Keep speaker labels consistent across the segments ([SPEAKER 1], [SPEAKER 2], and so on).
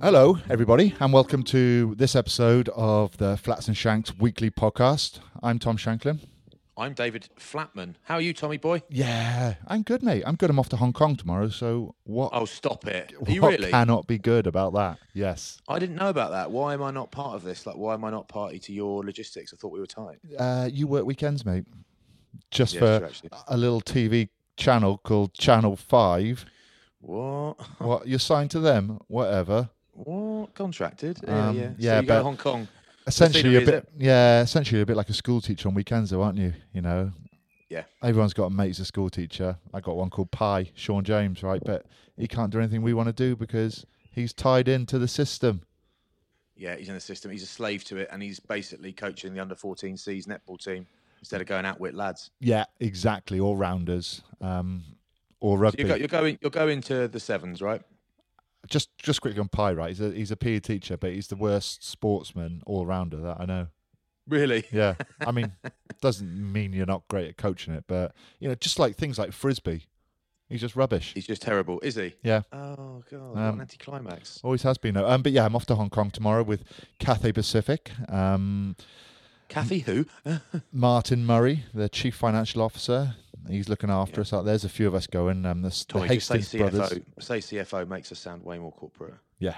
[SPEAKER 1] Hello, everybody, and welcome to this episode of the Flats and Shanks weekly podcast. I'm Tom Shanklin.
[SPEAKER 2] I'm David Flatman. How are you, Tommy boy?
[SPEAKER 1] Yeah, I'm good, mate. I'm good. I'm off to Hong Kong tomorrow. So what?
[SPEAKER 2] Oh, stop it! Are
[SPEAKER 1] what
[SPEAKER 2] you really?
[SPEAKER 1] cannot be good about that? Yes.
[SPEAKER 2] I didn't know about that. Why am I not part of this? Like, why am I not party to your logistics? I thought we were tight.
[SPEAKER 1] Uh, you work weekends, mate. Just
[SPEAKER 2] Yeah,
[SPEAKER 1] for a little TV channel called Channel Five.
[SPEAKER 2] What?
[SPEAKER 1] What? You're signed to them? Whatever.
[SPEAKER 2] What? Contracted?
[SPEAKER 1] Um,
[SPEAKER 2] yeah, yeah.
[SPEAKER 1] yeah,
[SPEAKER 2] so you go Hong Kong.
[SPEAKER 1] Essentially, a bit. Yeah, essentially a bit like a school teacher on weekends, though, aren't you? You know.
[SPEAKER 2] Yeah.
[SPEAKER 1] Everyone's got a mate as a school teacher. I got one called Pi, Sean James, right? But he can't do anything we want to do because he's tied into the system.
[SPEAKER 2] Yeah, he's in the system. He's a slave to it, and he's basically coaching the under 14 C's netball team instead of going out with lads.
[SPEAKER 1] Yeah, exactly. All rounders, um, or
[SPEAKER 2] So
[SPEAKER 1] rugby.
[SPEAKER 2] you go, you're going. You're going to the sevens, right?
[SPEAKER 1] Just, just quickly on Pi, right? He's a he's a PE teacher, but he's the worst sportsman all rounder that I know.
[SPEAKER 2] Really?
[SPEAKER 1] Yeah, I mean, doesn't mean you're not great at coaching it, but you know, just like things like frisbee, he's just rubbish.
[SPEAKER 2] He's just terrible, is he?
[SPEAKER 1] Yeah.
[SPEAKER 2] Oh god,
[SPEAKER 1] Um,
[SPEAKER 2] an anticlimax.
[SPEAKER 1] Always has been. though. Um, but yeah, I'm off to Hong Kong tomorrow with Cathay Pacific. Um,
[SPEAKER 2] Kathy, who?
[SPEAKER 1] Martin Murray, the chief financial officer, he's looking after
[SPEAKER 2] Yeah.
[SPEAKER 1] us. There's a few of us going. Um, the, the
[SPEAKER 2] Tommy, say
[SPEAKER 1] Hastings
[SPEAKER 2] CFO.
[SPEAKER 1] brothers.
[SPEAKER 2] Say CFO makes us sound way more corporate.
[SPEAKER 1] Yeah.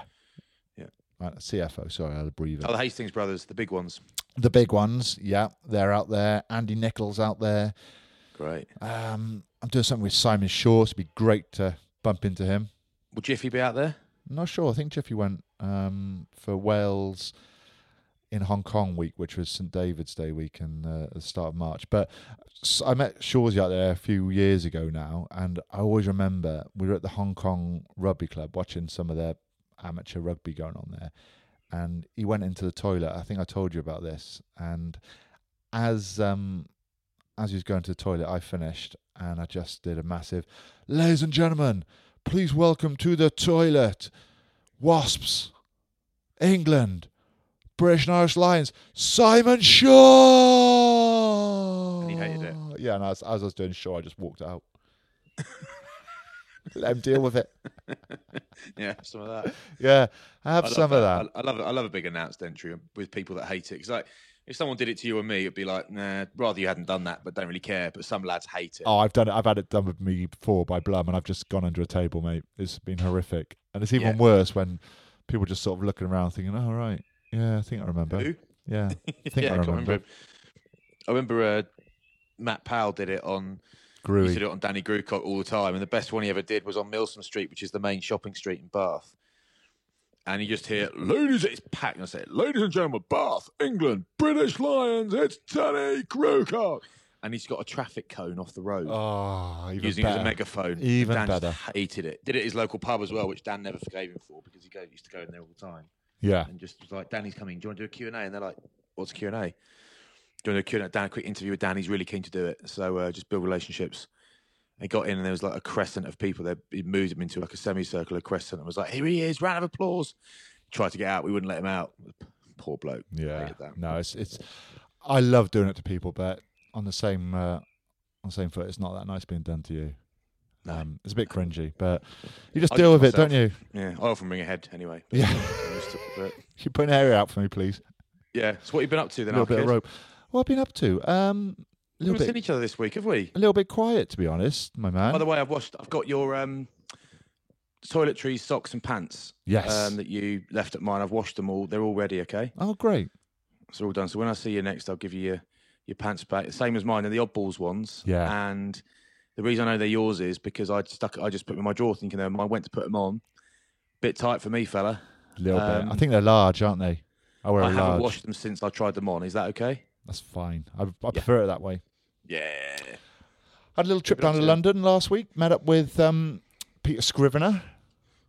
[SPEAKER 2] Yeah.
[SPEAKER 1] Right, CFO. Sorry, I had a breather.
[SPEAKER 2] Oh, the Hastings brothers, the big ones.
[SPEAKER 1] The big ones, yeah, they're out there. Andy Nichols out there.
[SPEAKER 2] Great.
[SPEAKER 1] Um, I'm doing something with Simon Shaw. So it'd be great to bump into him.
[SPEAKER 2] Will Jiffy be out there?
[SPEAKER 1] I'm not sure. I think Jiffy went um, for Wales in Hong Kong week, which was St David's Day week and uh, the start of March. But I met Shawsy out there a few years ago now, and I always remember we were at the Hong Kong Rugby Club watching some of their amateur rugby going on there, and he went into the toilet. I think I told you about this, and as um as he was going to the toilet, I finished and I just did a massive, ladies and gentlemen, please welcome to the toilet, Wasps, England, British and Irish Lions, Simon Shaw.
[SPEAKER 2] And he hated it.
[SPEAKER 1] Yeah, and as, as I was doing Shaw, I just walked out. Let him deal with it.
[SPEAKER 2] Yeah, some of that.
[SPEAKER 1] Yeah, have
[SPEAKER 2] I love
[SPEAKER 1] some of that.
[SPEAKER 2] I, I love it. I love a big announced entry with people that hate it. Because like, if someone did it to you or me, it'd be like, nah, rather you hadn't done that, but don't really care. But some lads hate it.
[SPEAKER 1] Oh, I've done it. I've had it done with me before by Blum, and I've just gone under a table, mate. It's been horrific, and it's even
[SPEAKER 2] Yeah.
[SPEAKER 1] worse when people just sort of looking around, thinking, "Oh, right, yeah, I think I remember."
[SPEAKER 2] Who?
[SPEAKER 1] Yeah, I think
[SPEAKER 2] yeah,
[SPEAKER 1] I
[SPEAKER 2] can't
[SPEAKER 1] remember.
[SPEAKER 2] I remember uh, Matt Powell did it on. He
[SPEAKER 1] Gruey.
[SPEAKER 2] did it on Danny Grewcock all the time, and the best one he ever did was on Milsom Street, which is the main shopping street in Bath. And you just hear, "Ladies, it's packed." And I say, "Ladies and gentlemen, Bath, England, British Lions, it's Danny Grewcock." And he's got a traffic cone off the road.
[SPEAKER 1] Oh, even
[SPEAKER 2] using it as
[SPEAKER 1] better.
[SPEAKER 2] a megaphone.
[SPEAKER 1] Even
[SPEAKER 2] Dan just
[SPEAKER 1] better.
[SPEAKER 2] hated it. Did it at his local pub as well, which Dan never forgave him for because he used to go in there all the time.
[SPEAKER 1] Yeah.
[SPEAKER 2] and just was like, Danny's coming. Do you want to do a Q and they're like, What's a Q and A? Do you want to do a Q and A? Dan, a quick interview with Dan. He's really keen to do it. So uh, just build relationships. They got in and there was like a crescent of people. They he moved him into like a semicircle, a crescent, and was like, "Here he is! Round of applause!" Tried to get out, we wouldn't let him out. Poor bloke.
[SPEAKER 1] Yeah. No, it's it's. I love doing it to people, but on the same uh, on the same foot, it's not that nice being done to you. Um, it's a bit cringy, but you just
[SPEAKER 2] I
[SPEAKER 1] deal with it, don't you?
[SPEAKER 2] Yeah, I often bring a head anyway.
[SPEAKER 1] Yeah.
[SPEAKER 2] To
[SPEAKER 1] You put an area out for me, please.
[SPEAKER 2] yeah. So what have you been up to then?
[SPEAKER 1] A little bit of rope. What I've been up to? Um, a
[SPEAKER 2] we haven't seen each other this week, have we?
[SPEAKER 1] a little bit quiet, to be honest, my man.
[SPEAKER 2] By the way, I've washed. I've got your um, toiletries, socks, and pants.
[SPEAKER 1] Yes.
[SPEAKER 2] Um, that you left at mine. I've washed them all. They're all ready. Okay.
[SPEAKER 1] oh, great.
[SPEAKER 2] So they're all done. So when I see you next, I'll give you your, your pants back. Same as mine. They're the oddballs ones.
[SPEAKER 1] Yeah.
[SPEAKER 2] And the reason I know they're yours is because I stuck. I just put them in my drawer thinking they're mine. Went to put them on. Bit tight for me, fella.
[SPEAKER 1] A little bit. I
[SPEAKER 2] Um,
[SPEAKER 1] think they're large, aren't they? I wear
[SPEAKER 2] I
[SPEAKER 1] a
[SPEAKER 2] haven't washed them since I tried them on. Is that okay?
[SPEAKER 1] That's fine. I, I prefer it that way.
[SPEAKER 2] Yeah.
[SPEAKER 1] Had a little trip
[SPEAKER 2] Keep it up
[SPEAKER 1] down to. London last week. Met up with um, Peter Scrivener.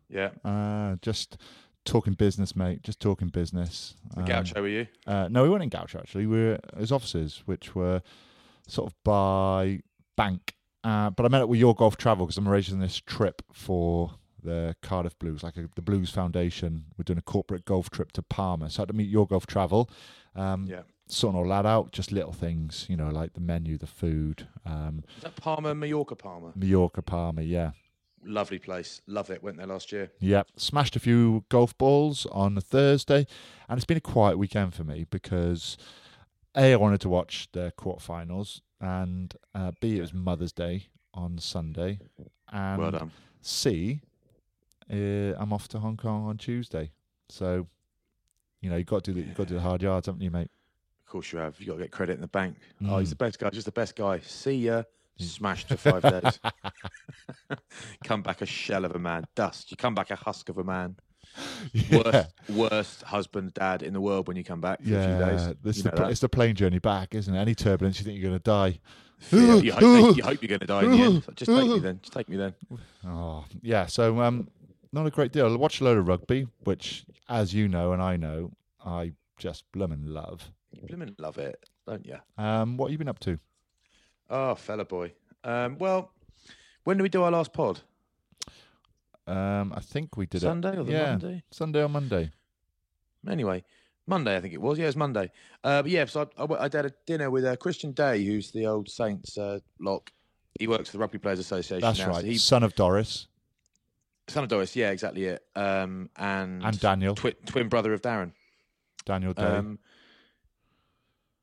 [SPEAKER 2] Yeah.
[SPEAKER 1] Uh, just talking business, mate. Just talking business. Um,
[SPEAKER 2] gaucho were you?
[SPEAKER 1] Uh, no, we weren't in Gaucho actually. We were at his offices, which were sort of by Bank. Uh, but I met up with Your Golf Travel because I'm arranging this trip for the Cardiff Blues, like a, the Blues Foundation. We're doing a corporate golf trip to Palma. So I had to meet Your Golf Travel. Um,
[SPEAKER 2] Yeah.
[SPEAKER 1] Sorting all that out, just little things, you know, like the menu, the food. Um,
[SPEAKER 2] Is that Palmer, Mallorca, Palmer?
[SPEAKER 1] Mallorca, Palma, yeah.
[SPEAKER 2] Lovely place. Love it. Went there last year.
[SPEAKER 1] Yep, smashed a few golf balls on a Thursday, and it's been a quiet weekend for me because a I wanted to watch the quarterfinals, and uh, b it was Mother's Day on Sunday, and
[SPEAKER 2] well done.
[SPEAKER 1] c uh, I'm off to Hong Kong on Tuesday, so you know you got to do the, you got to do the hard yards, haven't you, mate?
[SPEAKER 2] Of course you have. You got to get credit in the bank. Oh,
[SPEAKER 1] Mm.
[SPEAKER 2] he's the best guy. Just the best guy. See ya. Smashed for five days. come back a shell of a man. Dust. You come back a husk of a man.
[SPEAKER 1] yeah,
[SPEAKER 2] Worst, worst husband, dad in the world when you come back for a few
[SPEAKER 1] yeah.
[SPEAKER 2] days.
[SPEAKER 1] It's the pl- it's the plane journey back, isn't it? Any turbulence, you think you're going to die.
[SPEAKER 2] Fear. You, hope, you hope you're going to die in the end. Just take me then. Just take me then.
[SPEAKER 1] Oh, yeah. So, um, not a great deal. I watched a load of rugby, which, as you know and I know, I just bloomin' love.
[SPEAKER 2] You blooming love it, don't you?
[SPEAKER 1] Um, what have you been up to?
[SPEAKER 2] Oh, fella boy. Um, well, when did we do our last pod?
[SPEAKER 1] Um, I think we did
[SPEAKER 2] Sunday
[SPEAKER 1] it.
[SPEAKER 2] or the
[SPEAKER 1] yeah,
[SPEAKER 2] Monday?
[SPEAKER 1] Sunday or Monday.
[SPEAKER 2] Anyway, Monday, I think it was. Yeah, it was Monday. Uh, but yeah, so I, I, I did a dinner with uh, Christian Day, who's the old Saints uh, lock. He works for the Rugby Players Association
[SPEAKER 1] That's
[SPEAKER 2] now.
[SPEAKER 1] right.
[SPEAKER 2] So he,
[SPEAKER 1] Son of Doris
[SPEAKER 2] son of Doris, yeah, exactly it. Um, and
[SPEAKER 1] and Daniel.
[SPEAKER 2] twi- twin brother of Darren.
[SPEAKER 1] Daniel Day.
[SPEAKER 2] Um,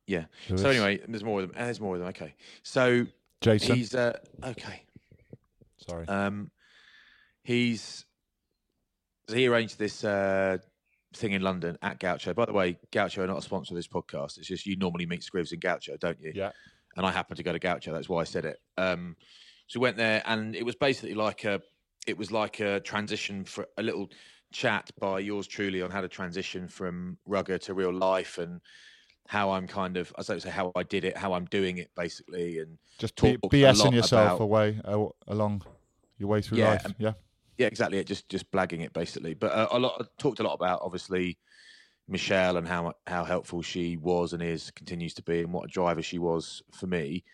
[SPEAKER 2] yeah.
[SPEAKER 1] Lewis,
[SPEAKER 2] So anyway, there's more of them. There's more of them. Okay. So
[SPEAKER 1] Jason.
[SPEAKER 2] he's uh, okay.
[SPEAKER 1] Sorry.
[SPEAKER 2] Um, he's he arranged this uh, thing in London at Gaucho. By the way, Gaucho are not a sponsor of this podcast. It's just you normally meet Scrivs in Gaucho, don't you?
[SPEAKER 1] yeah.
[SPEAKER 2] And I happened to go to Gaucho. That's why I said it. Um, so we went there, and it was basically like a, it was like a transition for a little chat by yours truly on how to transition from rugger to real life and how I'm kind of, I don't say how I did it, how I'm doing it basically, and
[SPEAKER 1] Just
[SPEAKER 2] talked
[SPEAKER 1] BSing yourself
[SPEAKER 2] about-
[SPEAKER 1] away along your way through
[SPEAKER 2] Yeah,
[SPEAKER 1] life.
[SPEAKER 2] um,
[SPEAKER 1] Yeah.
[SPEAKER 2] Yeah, exactly. It just just blagging it basically. But uh, a lot I talked a lot about obviously Michelle and how how helpful she was and is continues to be, and what a driver she was for me.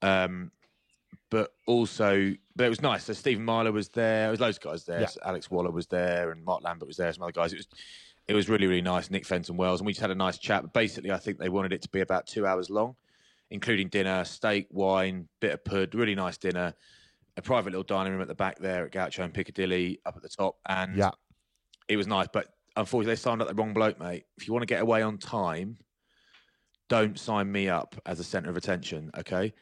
[SPEAKER 2] Um, but also, but it was nice. So Stephen Myler was there. There was loads of guys there.
[SPEAKER 1] Yeah.
[SPEAKER 2] So Alex Waller was there, and Mark Lambert was there. Some other guys. It was it was really really nice. Nick Fenton Wells, and we just had a nice chat. But basically, I think they wanted it to be about two hours long, including dinner, steak, wine, bit of pud. Really nice dinner a private little dining room at the back there at Gaucho and Piccadilly up at the top. And
[SPEAKER 1] Yeah.
[SPEAKER 2] it was nice. But unfortunately, they signed up the wrong bloke, mate. If you want to get away on time, don't sign me up as a centre of attention, okay?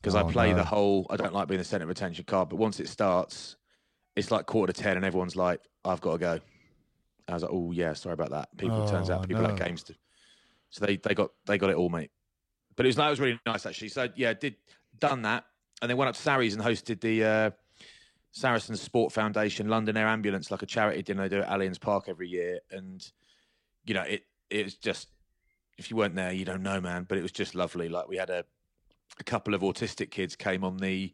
[SPEAKER 2] Because
[SPEAKER 1] Oh,
[SPEAKER 2] I play
[SPEAKER 1] no.
[SPEAKER 2] the whole, I don't like being the centre of attention card. But once it starts, it's like quarter to 10 and everyone's like, I've got to go. I was like, oh, yeah, sorry about that. People, turns
[SPEAKER 1] Oh,
[SPEAKER 2] out people
[SPEAKER 1] no.
[SPEAKER 2] have games to. So they, they got they got it all, mate. But it was, that was really nice, actually. So, yeah, did done that and they went up to Sarries and hosted the uh, Saracens Sport Foundation London Air Ambulance, like a charity dinner they do at Allianz Park every year. And you know, it it was just if you weren't there, you don't know, man. But it was just lovely. Like we had a a couple of autistic kids came on the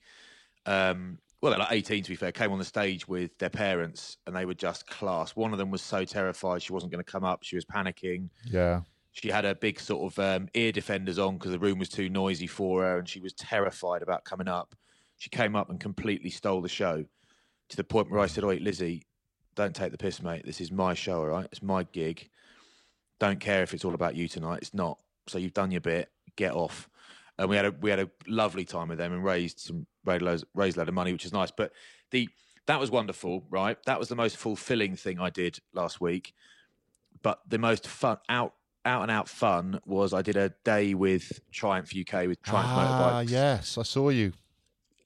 [SPEAKER 2] um, well, they're like 18 to be fair, came on the stage with their parents and they were just class. One of them was so terrified she wasn't going to come up. She was panicking.
[SPEAKER 1] Yeah.
[SPEAKER 2] She had her big sort of um, ear defenders on because the room was too noisy for her and she was terrified about coming up. She came up and completely stole the show to the point where I said, Wait, Lizzie, don't take the piss, mate. This is my show, all right? It's my gig. Don't care if it's all about you tonight. It's not. So you've done your bit. Get off and we had a we had a lovely time with them and raised some raised raised a load of money, which is nice. But the that was wonderful, right? That was the most fulfilling thing I did last week. But the most fun out out and out fun was I did a day with Triumph UK with Triumph
[SPEAKER 1] ah,
[SPEAKER 2] motorbikes.
[SPEAKER 1] yes, I saw you.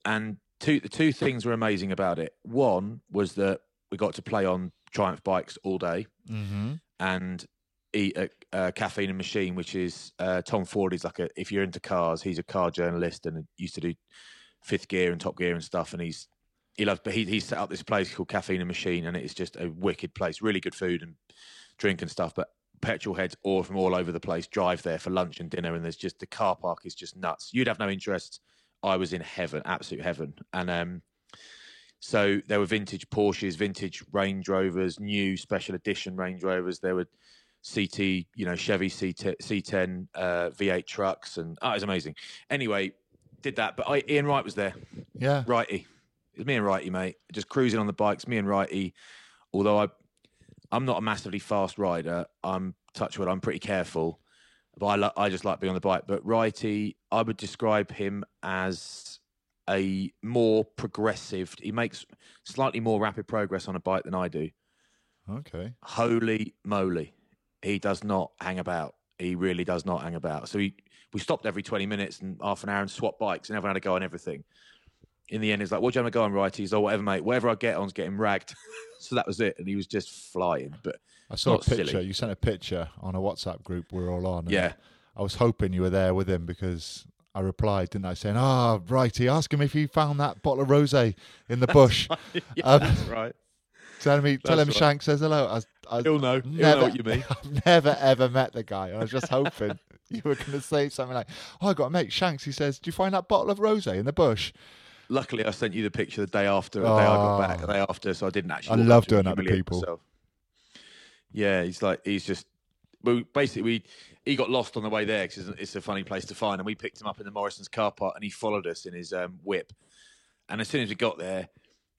[SPEAKER 2] And two the two things were amazing about it. One was that we got to play on Triumph bikes all day,
[SPEAKER 1] Mm-hmm.
[SPEAKER 2] and eat a, a caffeine and machine, which is uh, Tom Ford is like a if you're into cars, he's a car journalist and used to do fifth gear and top gear and stuff, and he's he loves but he he set up this place called Caffeine and Machine, and it's just a wicked place, really good food and drink and stuff, but. Petrol heads all from all over the place drive there for lunch and dinner, and there's just the car park is just nuts. You'd have no interest. I was in heaven, absolute heaven, and um, so there were vintage Porsches, vintage Range Rovers, new special edition Range Rovers. There were CT, you know, Chevy C10, C10 uh, V8 trucks, and oh, it was amazing. Anyway, did that, but I, Ian Wright was there.
[SPEAKER 1] Yeah.
[SPEAKER 2] Righty, it was me and Righty, mate, just cruising on the bikes. Me and Righty, although I, I'm not a massively fast rider. I'm touch wood. I'm pretty careful, but I, lo- I just like being on the bike. But Righty, I would describe him as a more progressive. He makes slightly more rapid progress on a bike than I do.
[SPEAKER 1] Okay.
[SPEAKER 2] Holy moly, he does not hang about. He really does not hang about. So he, we stopped every 20 minutes and half an hour and swapped bikes, and everyone had a go on everything. In the end, he's like, "What do you want to go on, right?" He's, "Oh, whatever, mate. Whatever I get on's getting ragged." so that was it, and he was just flying. But
[SPEAKER 1] I saw a picture.
[SPEAKER 2] silly.
[SPEAKER 1] You sent a picture on a WhatsApp group we're all on.
[SPEAKER 2] yeah,
[SPEAKER 1] I was hoping you were there with him because I replied, didn't I, saying, "Ah, righty, ask him if he found that bottle of rosé in the bush."
[SPEAKER 2] yeah
[SPEAKER 1] Um,
[SPEAKER 2] that's right.
[SPEAKER 1] Tell me, tell him
[SPEAKER 2] right.
[SPEAKER 1] Shank says hello. I, I
[SPEAKER 2] He'll know. He'll
[SPEAKER 1] never,
[SPEAKER 2] know what you mean.
[SPEAKER 1] I've never ever met the guy. I was just hoping you were going to say something like, "Oh, I got a mate, Shanks." He says, "Do you find that bottle of rosé in the bush?"
[SPEAKER 2] Luckily, I sent you the picture the day after. The day I got back, the
[SPEAKER 1] Oh.
[SPEAKER 2] day after, so I didn't actually.
[SPEAKER 1] I love
[SPEAKER 2] up to him
[SPEAKER 1] doing that to people.
[SPEAKER 2] myself. Yeah, he's like he's just. Well, basically, we he got lost on the way there because it's a funny place to find, and we picked him up in the Morrison's car park, and he followed us in his um, whip. And as soon as we got there,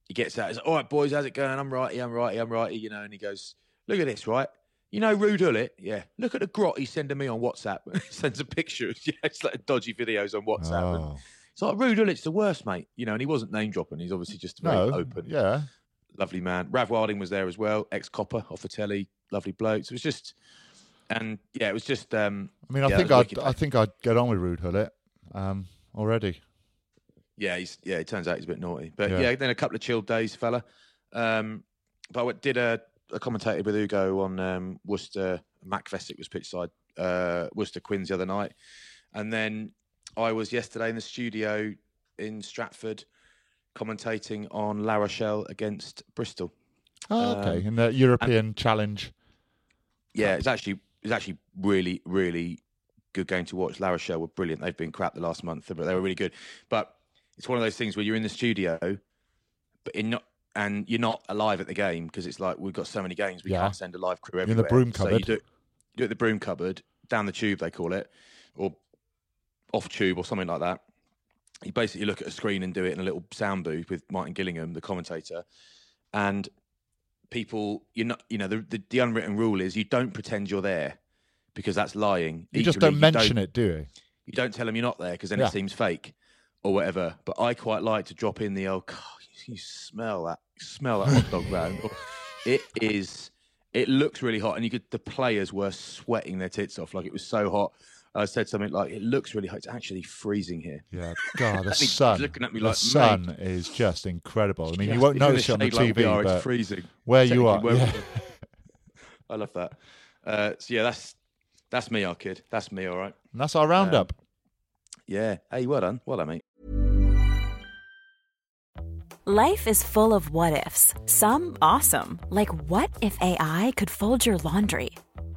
[SPEAKER 2] he gets out. He's like, "All right, boys, how's it going? I'm righty, I'm righty, I'm righty." You know, and he goes, "Look at this, right? You know, Ruud Gullit, yeah. Look at the grot he's sending me on WhatsApp. he sends a picture. Yeah, it's like dodgy videos on WhatsApp. And
[SPEAKER 1] Oh,
[SPEAKER 2] it's like Ruud Gullit's the worst, mate. You know, and he wasn't name dropping. He's obviously just very
[SPEAKER 1] no,
[SPEAKER 2] open,
[SPEAKER 1] yeah.
[SPEAKER 2] lovely man. Rav Wilding was there as well, ex copper off a telly, lovely bloke. So it was just, and yeah, it was just. um
[SPEAKER 1] I mean, I
[SPEAKER 2] Yeah,
[SPEAKER 1] think I'd, I think I'd get on with Ruud Gullit um, already.
[SPEAKER 2] Yeah, he's yeah. It turns out he's a bit naughty, but
[SPEAKER 1] Yeah.
[SPEAKER 2] yeah. then a couple of chilled days, fella. Um, but I went- did a, a commentated with Ugo on um, Worcester. Mac Vesic was pitch side. Uh, Worcester Quins the other night, and then I was yesterday in the studio in Stratford commentating on La Rochelle against Bristol.
[SPEAKER 1] Oh, okay.
[SPEAKER 2] Um,
[SPEAKER 1] In the European Challenge.
[SPEAKER 2] Yeah, it's actually it's actually really really good game to watch. La Rochelle were brilliant. They've been crap the last month, but they were really good. But it's one of those things where you're in the studio, but in not and you're not alive at the game because it's like we've got so many games we
[SPEAKER 1] Yeah.
[SPEAKER 2] can't send a live crew everywhere.
[SPEAKER 1] in the broom
[SPEAKER 2] So you
[SPEAKER 1] cupboard.
[SPEAKER 2] do, do it at the broom cupboard down the tube they call it, or off tube or something like that. You basically look at a screen and do it in a little sound booth with Martin Gillingham, the commentator, and people you're not you know the, the, the unwritten rule is you don't pretend you're there because that's lying
[SPEAKER 1] You just don't mention it, do you?
[SPEAKER 2] you don't tell them you're not there because then
[SPEAKER 1] Yeah.
[SPEAKER 2] it seems fake or whatever but i quite like to drop in the old "God, you, you smell that smell that hot dog round it is it looks really hot and you could the players were sweating their tits off like it was so hot i said something like it looks really hot it's actually freezing here
[SPEAKER 1] Yeah. God, the sun.
[SPEAKER 2] looking at me
[SPEAKER 1] the
[SPEAKER 2] like,
[SPEAKER 1] sun is just incredible. I mean, you won't notice it on the
[SPEAKER 2] shade like
[SPEAKER 1] TV,
[SPEAKER 2] we are,
[SPEAKER 1] but
[SPEAKER 2] it's freezing
[SPEAKER 1] where you are, yeah.
[SPEAKER 2] I love that. Uh, so yeah, that's that's me, our kid. That's me, all right.
[SPEAKER 1] and that's our roundup.
[SPEAKER 2] Yeah. Hey, well done, well done, mate.
[SPEAKER 3] Life is full of what ifs. Some awesome, like what if AI could fold your laundry?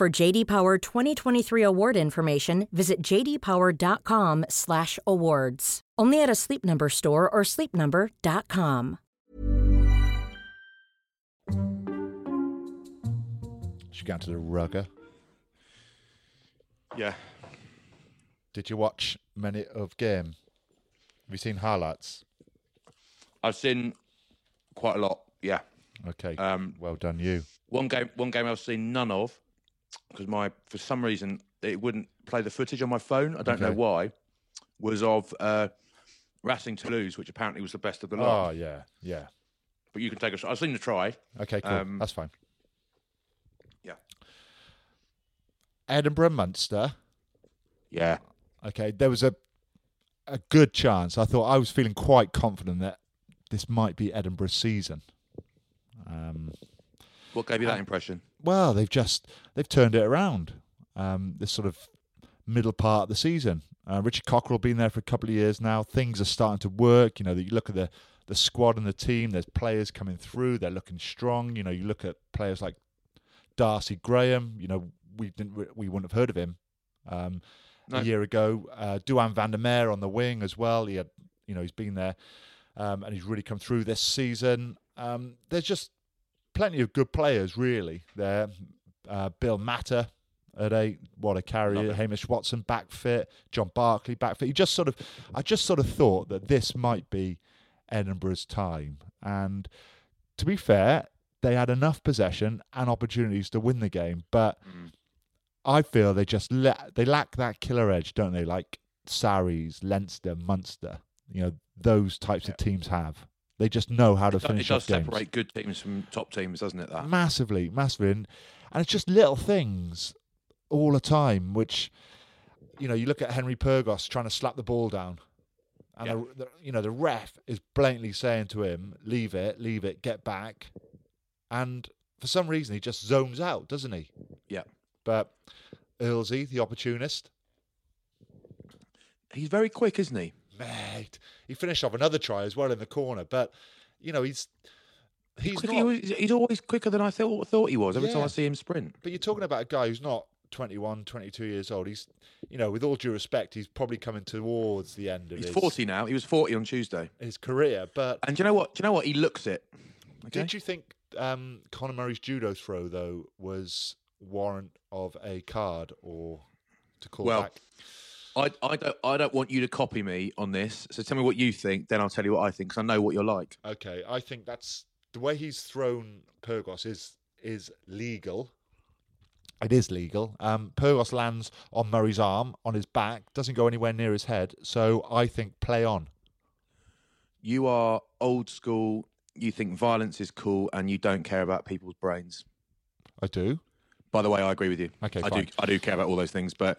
[SPEAKER 4] For JD Power 2023 award information, visit jdpower.com/awards. Only at a Sleep Number store or sleepnumber.com.
[SPEAKER 1] Should go to the rugger.
[SPEAKER 2] Yeah.
[SPEAKER 1] Did you watch many of game? Have you seen highlights?
[SPEAKER 2] I've seen quite a lot. Yeah.
[SPEAKER 1] Okay.
[SPEAKER 2] Um,
[SPEAKER 1] well done, you.
[SPEAKER 2] One game, one game I've seen none of because my for some reason it wouldn't play the footage on my phone. I don't know why. Was of uh, Racing Toulouse, which apparently was the best of the lot.
[SPEAKER 1] Oh yeah, yeah.
[SPEAKER 2] But you can take a shot. I've seen the try.
[SPEAKER 1] Okay, cool.
[SPEAKER 2] Um,
[SPEAKER 1] That's fine.
[SPEAKER 2] Yeah.
[SPEAKER 1] Edinburgh, Munster.
[SPEAKER 2] Yeah.
[SPEAKER 1] Okay, there was a a good chance. I thought I was feeling quite confident that this might be Edinburgh's season. Um,
[SPEAKER 2] What gave you that impression?
[SPEAKER 1] Well, they've just they've turned it around. Um, this sort of middle part of the season. Uh, Richard Cockerill been there for a couple of years now. Things are starting to work. You know, you look at the the squad and the team. There's players coming through. They're looking strong. You know, you look at players like Darcy Graham. You know, we didn't we wouldn't have heard of him um,
[SPEAKER 2] No.
[SPEAKER 1] a year ago. Uh, Duhan van der Merwe on the wing as well. He had, you know, he's been there um, and he's really come through this season. Um, there's just plenty of good players really there. Uh, Bill Mata at eight, what a carrier. Hamish Watson back fit. John Barclay back fit. You just sort of, I just sort of thought that this might be Edinburgh's time. And to be fair, they had enough possession and opportunities to win the game, but
[SPEAKER 2] Mm.
[SPEAKER 1] I feel they just la- they lack that killer edge, don't they? Like Sarries, Leinster, Munster. You know those types of teams have. They just know how to
[SPEAKER 2] It, it
[SPEAKER 1] finish
[SPEAKER 2] does
[SPEAKER 1] off games.
[SPEAKER 2] separate good teams from top teams, doesn't it? That.
[SPEAKER 1] Massively, massively, and, and it's just little things all the time. Which you know, you look at Henry Pyrgos trying to slap the ball down, and
[SPEAKER 2] Yeah.
[SPEAKER 1] the, the, you know the ref is blatantly saying to him, "Leave it, leave it, get back," and for some reason he just zones out, doesn't he?
[SPEAKER 2] Yeah.
[SPEAKER 1] But Earlsey, the opportunist,
[SPEAKER 2] He's very quick, isn't he?
[SPEAKER 1] Mate, he finished off another try as well in the corner. But you know he's he's
[SPEAKER 2] Quick-
[SPEAKER 1] not.
[SPEAKER 2] he- he's always quicker than I thought thought he was. Every time I see him sprint.
[SPEAKER 1] But you're talking about a guy who's not 21, 22 years old. He's, you know, with all due respect, he's probably coming towards the end of
[SPEAKER 2] He's
[SPEAKER 1] his,
[SPEAKER 2] 40 now. He was 40 on Tuesday.
[SPEAKER 1] his career. But
[SPEAKER 2] And do you know what? Do you know what? He looks it. Okay.
[SPEAKER 1] did you think um, Conor Murray's judo throw, though, was warrant of a card or to call
[SPEAKER 2] Well,
[SPEAKER 1] back?
[SPEAKER 2] I, I don't I don't want you to copy me on this. So tell me what you think, then I'll tell you what I think because I know what you're like.
[SPEAKER 1] Okay, I think that's the way he's thrown Pyrgos is is legal. It is legal. Um, Pyrgos lands on Murray's arm, on his back, doesn't go anywhere near his head. So I think play on.
[SPEAKER 2] You are old school. You think violence is cool, and you don't care about people's brains.
[SPEAKER 1] I do.
[SPEAKER 2] By the way, I agree with you.
[SPEAKER 1] Okay,
[SPEAKER 2] I
[SPEAKER 1] fine.
[SPEAKER 2] do. I do care about all those things, but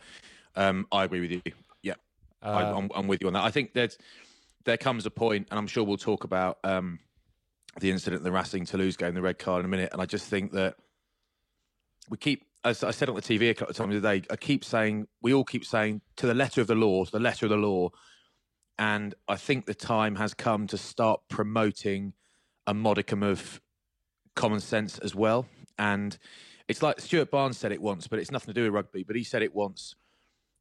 [SPEAKER 2] um, I agree with you. Yeah, I,
[SPEAKER 1] Um,
[SPEAKER 2] I'm, I'm with you on that. I think that there comes a point, and I'm sure we'll talk about um, the incident in the Racing Toulouse game, the red card, in a minute. And I just think that we keep, as I said on the TV a couple of times today, I keep saying, we all keep saying to the letter of the law, to the letter of the law. and I think the time has come to start promoting a modicum of common sense as well. And it's like Stuart Barnes said it once, but it's nothing to do with rugby. But he said it once.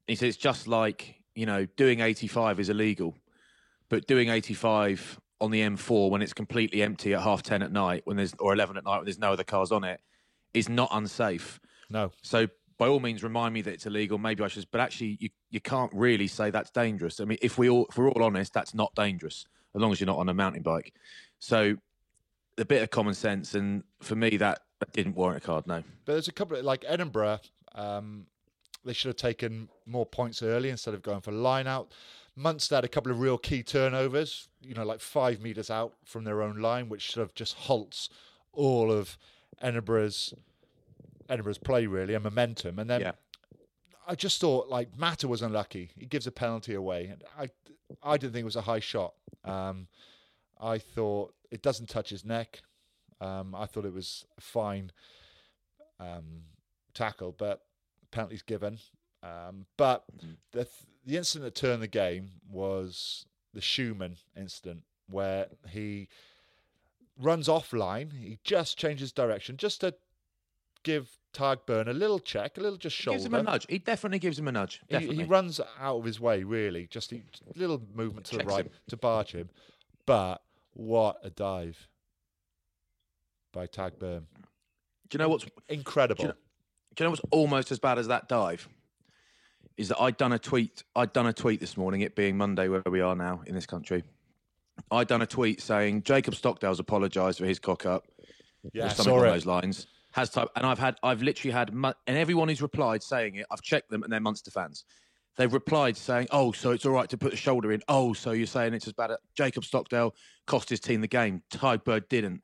[SPEAKER 2] He said it's just like you know doing 85 is illegal, but doing 85 on the M4 when it's completely empty at half 10 at night when there's or 11 at night when there's no other cars on it is not unsafe.
[SPEAKER 1] No.
[SPEAKER 2] So by all means, remind me that it's illegal. Maybe I should, but actually, you, you can't really say that's dangerous. I mean, if we all if we're all honest, that's not dangerous as long as you're not on a mountain bike. So a bit of common sense, and for me, that, didn't warrant a card. No,
[SPEAKER 1] But there's a couple of, like Edinburgh, um, they should have taken more points early instead of going for line out. Munster had a couple of real key turnovers, you know, like five metres out from their own line, which sort of just halts all of Edinburgh's Edinburgh's play really and momentum. And then
[SPEAKER 2] yeah,
[SPEAKER 1] I just thought like Mata was unlucky. He gives a penalty away, and I I didn't think it was a high shot. Um, I thought it doesn't touch his neck. Um, I thought it was a fine um, tackle, but penalties given. Um, but the th- the incident that turned the game was the Schoeman incident, where he runs offline. He just changes direction just to give Tadhg Beirne a little check, a little just shoulder.
[SPEAKER 2] gives him a nudge. He definitely gives him a nudge.
[SPEAKER 1] He, he runs out of his way, really. Just a little movement to the right
[SPEAKER 2] him.
[SPEAKER 1] to barge him. But what a dive by Tadhg Beirne.
[SPEAKER 2] Do you know what's
[SPEAKER 1] Incredible.
[SPEAKER 2] Do you know- Do you know what's almost as bad as that dive? Is that I'd done a tweet. I'd done a tweet this morning, it being Monday where we are now in this country. I'd done a tweet saying Jacob Stockdale's apologised for his cock up
[SPEAKER 1] yeah,
[SPEAKER 2] or something along those lines. Has type, and I've had, I've literally had, and everyone who's replied saying it, I've checked them, and they're Munster fans. They've replied saying, "Oh, so it's all right to put the shoulder in. Oh, so you're saying it's as bad. As Jacob Stockdale cost his team the game. Tadhg Beirne didn't.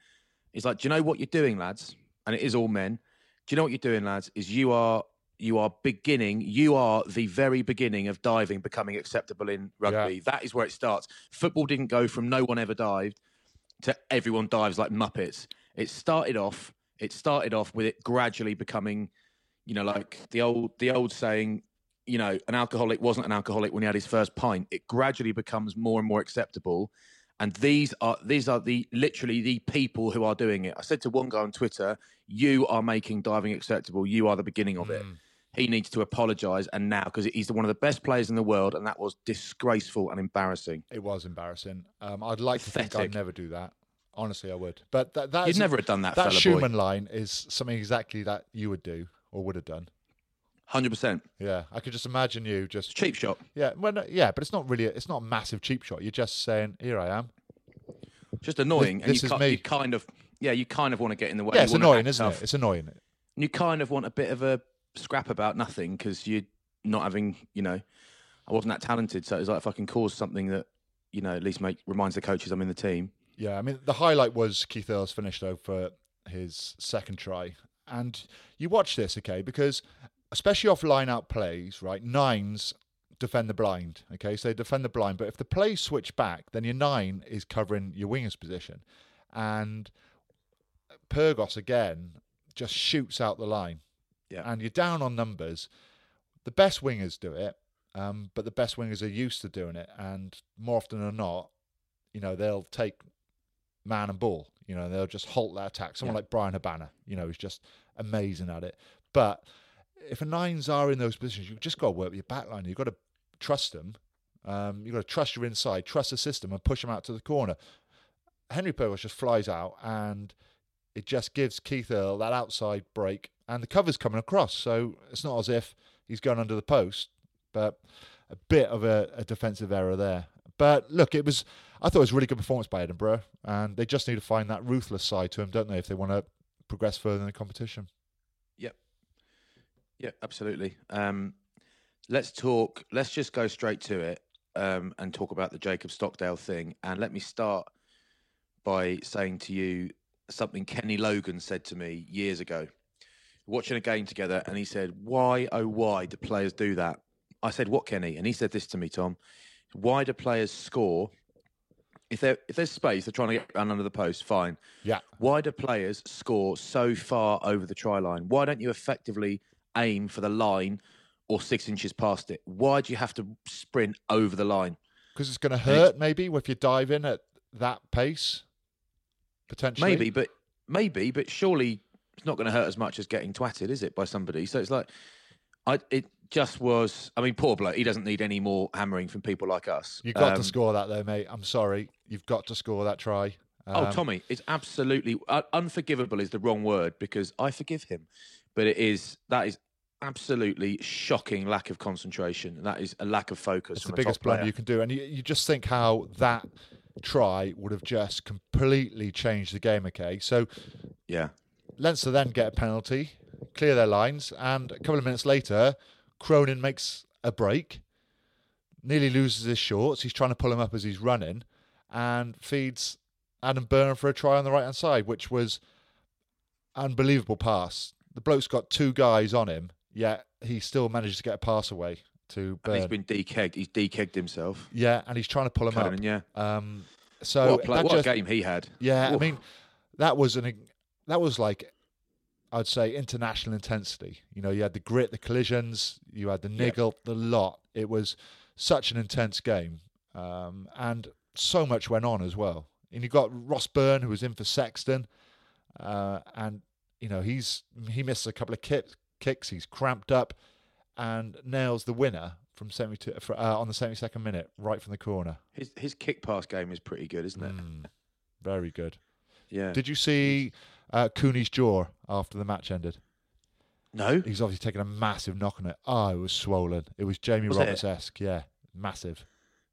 [SPEAKER 2] He's like, do you know what you're doing, lads? And it is all men. Do you know what you're doing, lads? Is you are you are beginning. You are the very beginning of diving becoming acceptable in rugby.
[SPEAKER 1] Yeah.
[SPEAKER 2] That is where it starts. Football didn't go from no one ever dived to everyone dives like muppets. It started off. It started off with it gradually becoming, you know, like the old the old saying, you know, an alcoholic wasn't an alcoholic when he had his first pint. It gradually becomes more and more acceptable. And these are these are the literally the people who are doing it. I said to one guy on Twitter, "You are making diving acceptable. You are the beginning of it." He needs to apologise, and now because he's one of the best players in the world, and that was disgraceful and embarrassing.
[SPEAKER 1] It was embarrassing. Um, I'd like to think I'd never do that. Honestly, I would. But that, that
[SPEAKER 2] You'd never have done that,
[SPEAKER 1] That
[SPEAKER 2] fella boy.
[SPEAKER 1] Schoeman line is something exactly that you would do or would have done.
[SPEAKER 2] Hundred percent
[SPEAKER 1] Yeah, I could just imagine you just
[SPEAKER 2] cheap shot.
[SPEAKER 1] Yeah, well, no, yeah, but it's not really. A, it's not a massive cheap shot. You're just saying, "Here I am."
[SPEAKER 2] Just annoying.
[SPEAKER 1] this
[SPEAKER 2] and
[SPEAKER 1] is
[SPEAKER 2] you, ki-
[SPEAKER 1] me.
[SPEAKER 2] you kind of, yeah, you kind of want to get in the way.
[SPEAKER 1] yeah, it's annoying, isn't
[SPEAKER 2] tough.
[SPEAKER 1] it? It's annoying.
[SPEAKER 2] And you kind of want a bit of a scrap about nothing because you're not having, you know, I wasn't that talented. So it's like if I can cause something that, you know, at least make reminds the coaches I'm in the team.
[SPEAKER 1] Yeah, I mean, the highlight was Keith Earls finished though for his second try, and you watch this, okay, because especially off line out plays, right? Nines defend the blind, okay, so they defend the blind, but if the plays switch back, then your nine is covering your winger's position, and Pyrgos again just shoots out the line,
[SPEAKER 2] Yeah.
[SPEAKER 1] and you're down on numbers. The best wingers do it, um, but the best wingers are used to doing it, and more often than not, you know, they'll take man and ball. You know, they'll just halt that attack. Someone
[SPEAKER 2] Yeah.
[SPEAKER 1] like Bryan Habana, you know, is just amazing at it. But if a nines are in those positions, you've just got to work with your back line. You've got to trust them. Um, you've got to trust your inside, trust the system, and push them out to the corner. Henry Pyrgos just flies out, and it just gives Keith Earl that outside break, and the cover's coming across. So it's not as if he's going under the post, but a bit of a, a defensive error there. But look, it was I thought it was a really good performance by Edinburgh, and they just need to find that ruthless side to him, don't they, if they want to progress further in the competition.
[SPEAKER 2] Yeah, absolutely. Um, let's talk. Let's just go straight to it um, and talk about the Jacob Stockdale thing. And let me start by saying to you something Kenny Logan said to me years ago, watching a game together, and he said, "Why, oh, why do players do that?" I said, "What, Kenny?" And he said this to me, Tom. Why do players score? If, there, if there's space, they're trying to get under the post, fine.
[SPEAKER 1] Yeah.
[SPEAKER 2] Why do players score so far over the try line? Why don't you effectively aim for the line or six inches past it? Why do you have to sprint over the line?
[SPEAKER 1] Because it's going to hurt, maybe, if you dive in at that pace, potentially.
[SPEAKER 2] Maybe, but maybe, but surely it's not going to hurt as much as getting twatted, is it, by somebody? So it's like, I it just was. I mean, poor bloke. He doesn't need any more hammering from people like us.
[SPEAKER 1] You've got
[SPEAKER 2] Um,
[SPEAKER 1] to score that, though, mate. I'm sorry. You've got to score that try.
[SPEAKER 2] Oh,
[SPEAKER 1] Um,
[SPEAKER 2] Tommy, it's absolutely uh, unforgivable. Is the wrong word because I forgive him, but it is that is absolutely shocking lack of concentration. That is a lack of focus.
[SPEAKER 1] It's
[SPEAKER 2] from
[SPEAKER 1] the biggest blunder you can do. And you, you just think how that try would have just completely changed the game, okay? So
[SPEAKER 2] Yeah,
[SPEAKER 1] Leinster then get a penalty, clear their lines, and a couple of minutes later, Cronin makes a break, nearly loses his shorts. He's trying to pull him up as he's running, and feeds Adam Byrne for a try on the right hand side, which was unbelievable pass. The bloke's got two guys on him, yet he still manages to get a pass away to
[SPEAKER 2] and he's been dekegged. He's dekegged himself.
[SPEAKER 1] Yeah, and he's trying to pull him
[SPEAKER 2] Conan,
[SPEAKER 1] up.
[SPEAKER 2] yeah.
[SPEAKER 1] Um, so
[SPEAKER 2] what a, play, what
[SPEAKER 1] just-
[SPEAKER 2] a game he had.
[SPEAKER 1] yeah, I mean, that was an that was like I'd say international intensity. You know, you had the grit, the collisions, you had the niggle, the lot. It was such an intense game, um, and so much went on as well. And you got Ross Byrne, who was in for Sexton, uh, and you know he's he missed a couple of kick, kicks. He's cramped up, and nails the winner from seventy two for, uh, on the seventy second minute, right from the corner.
[SPEAKER 2] His his kick pass game is pretty good, isn't it?
[SPEAKER 1] Mm, very good.
[SPEAKER 2] Yeah.
[SPEAKER 1] Did you see uh, Cooney's jaw after the match ended?
[SPEAKER 2] no.
[SPEAKER 1] He's obviously taken a massive knock on it. Oh, it was swollen. It was Jamie
[SPEAKER 2] Was it?
[SPEAKER 1] Roberts esque. Yeah, massive.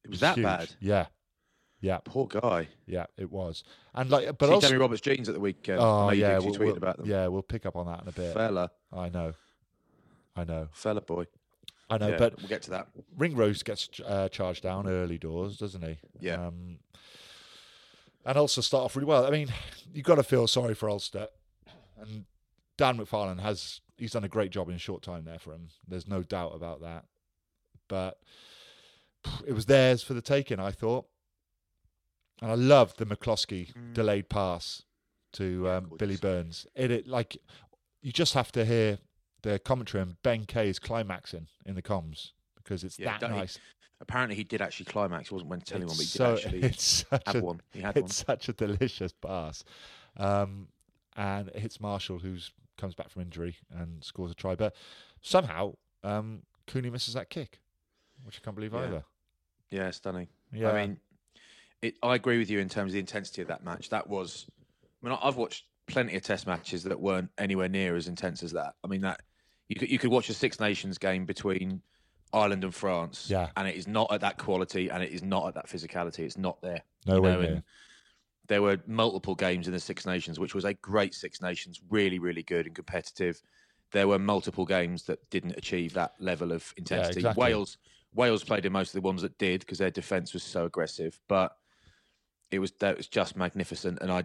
[SPEAKER 2] It was that
[SPEAKER 1] huge.
[SPEAKER 2] bad.
[SPEAKER 1] Yeah, yeah,
[SPEAKER 2] Poor guy.
[SPEAKER 1] yeah. It was. And like, but
[SPEAKER 2] See
[SPEAKER 1] also,
[SPEAKER 2] Jamie Roberts jeans at the weekend.
[SPEAKER 1] oh yeah, we'll,
[SPEAKER 2] tweeted
[SPEAKER 1] we'll-
[SPEAKER 2] about them.
[SPEAKER 1] yeah, we'll pick up on that in a bit.
[SPEAKER 2] Fella,
[SPEAKER 1] I know, I know,
[SPEAKER 2] fella boy.
[SPEAKER 1] I know.
[SPEAKER 2] Yeah,
[SPEAKER 1] But
[SPEAKER 2] we'll get to that.
[SPEAKER 1] Ringrose gets uh, charged down early doors, doesn't he?
[SPEAKER 2] Yeah.
[SPEAKER 1] Um, and Ulster start off really well. I mean, you've got to feel sorry for Ulster. And Dan McFarland has, he's done a great job in a short time there for him. There's no doubt about that. But it was theirs for the taking, I thought. And I loved the McCloskey delayed pass to um. Billy Burns. It, it like you just have to hear the commentary and Ben Kay is climaxing in the comms because it's
[SPEAKER 2] Yeah,
[SPEAKER 1] that
[SPEAKER 2] don't he-
[SPEAKER 1] nice.
[SPEAKER 2] Apparently, he did actually climax. He wasn't when telling one, but he did
[SPEAKER 1] so,
[SPEAKER 2] actually
[SPEAKER 1] it's such
[SPEAKER 2] have
[SPEAKER 1] a,
[SPEAKER 2] one. He had
[SPEAKER 1] it's such a delicious pass, um, and it hits Marshall, who comes back from injury and scores a try. But somehow, um, Cooney misses that kick, which I can't believe
[SPEAKER 2] Yeah.
[SPEAKER 1] either.
[SPEAKER 2] Yeah, stunning.
[SPEAKER 1] Yeah,
[SPEAKER 2] I mean, it, I agree with you in terms of the intensity of that match. That was, I mean, I've watched plenty of Test matches that weren't anywhere near as intense as that. I mean, that you could you could watch a Six Nations game between Ireland and France,
[SPEAKER 1] Yeah.
[SPEAKER 2] and it is not at that quality, and it is not at that physicality. It's not there.
[SPEAKER 1] no
[SPEAKER 2] you
[SPEAKER 1] way
[SPEAKER 2] know,
[SPEAKER 1] near.
[SPEAKER 2] there were multiple games in the Six Nations, which was a great Six Nations, really, really good and competitive. There were multiple games that didn't achieve that level of intensity.
[SPEAKER 1] exactly.
[SPEAKER 2] Wales, Wales played in most of the ones that did because their defence was so aggressive, but it was that was just magnificent. And I,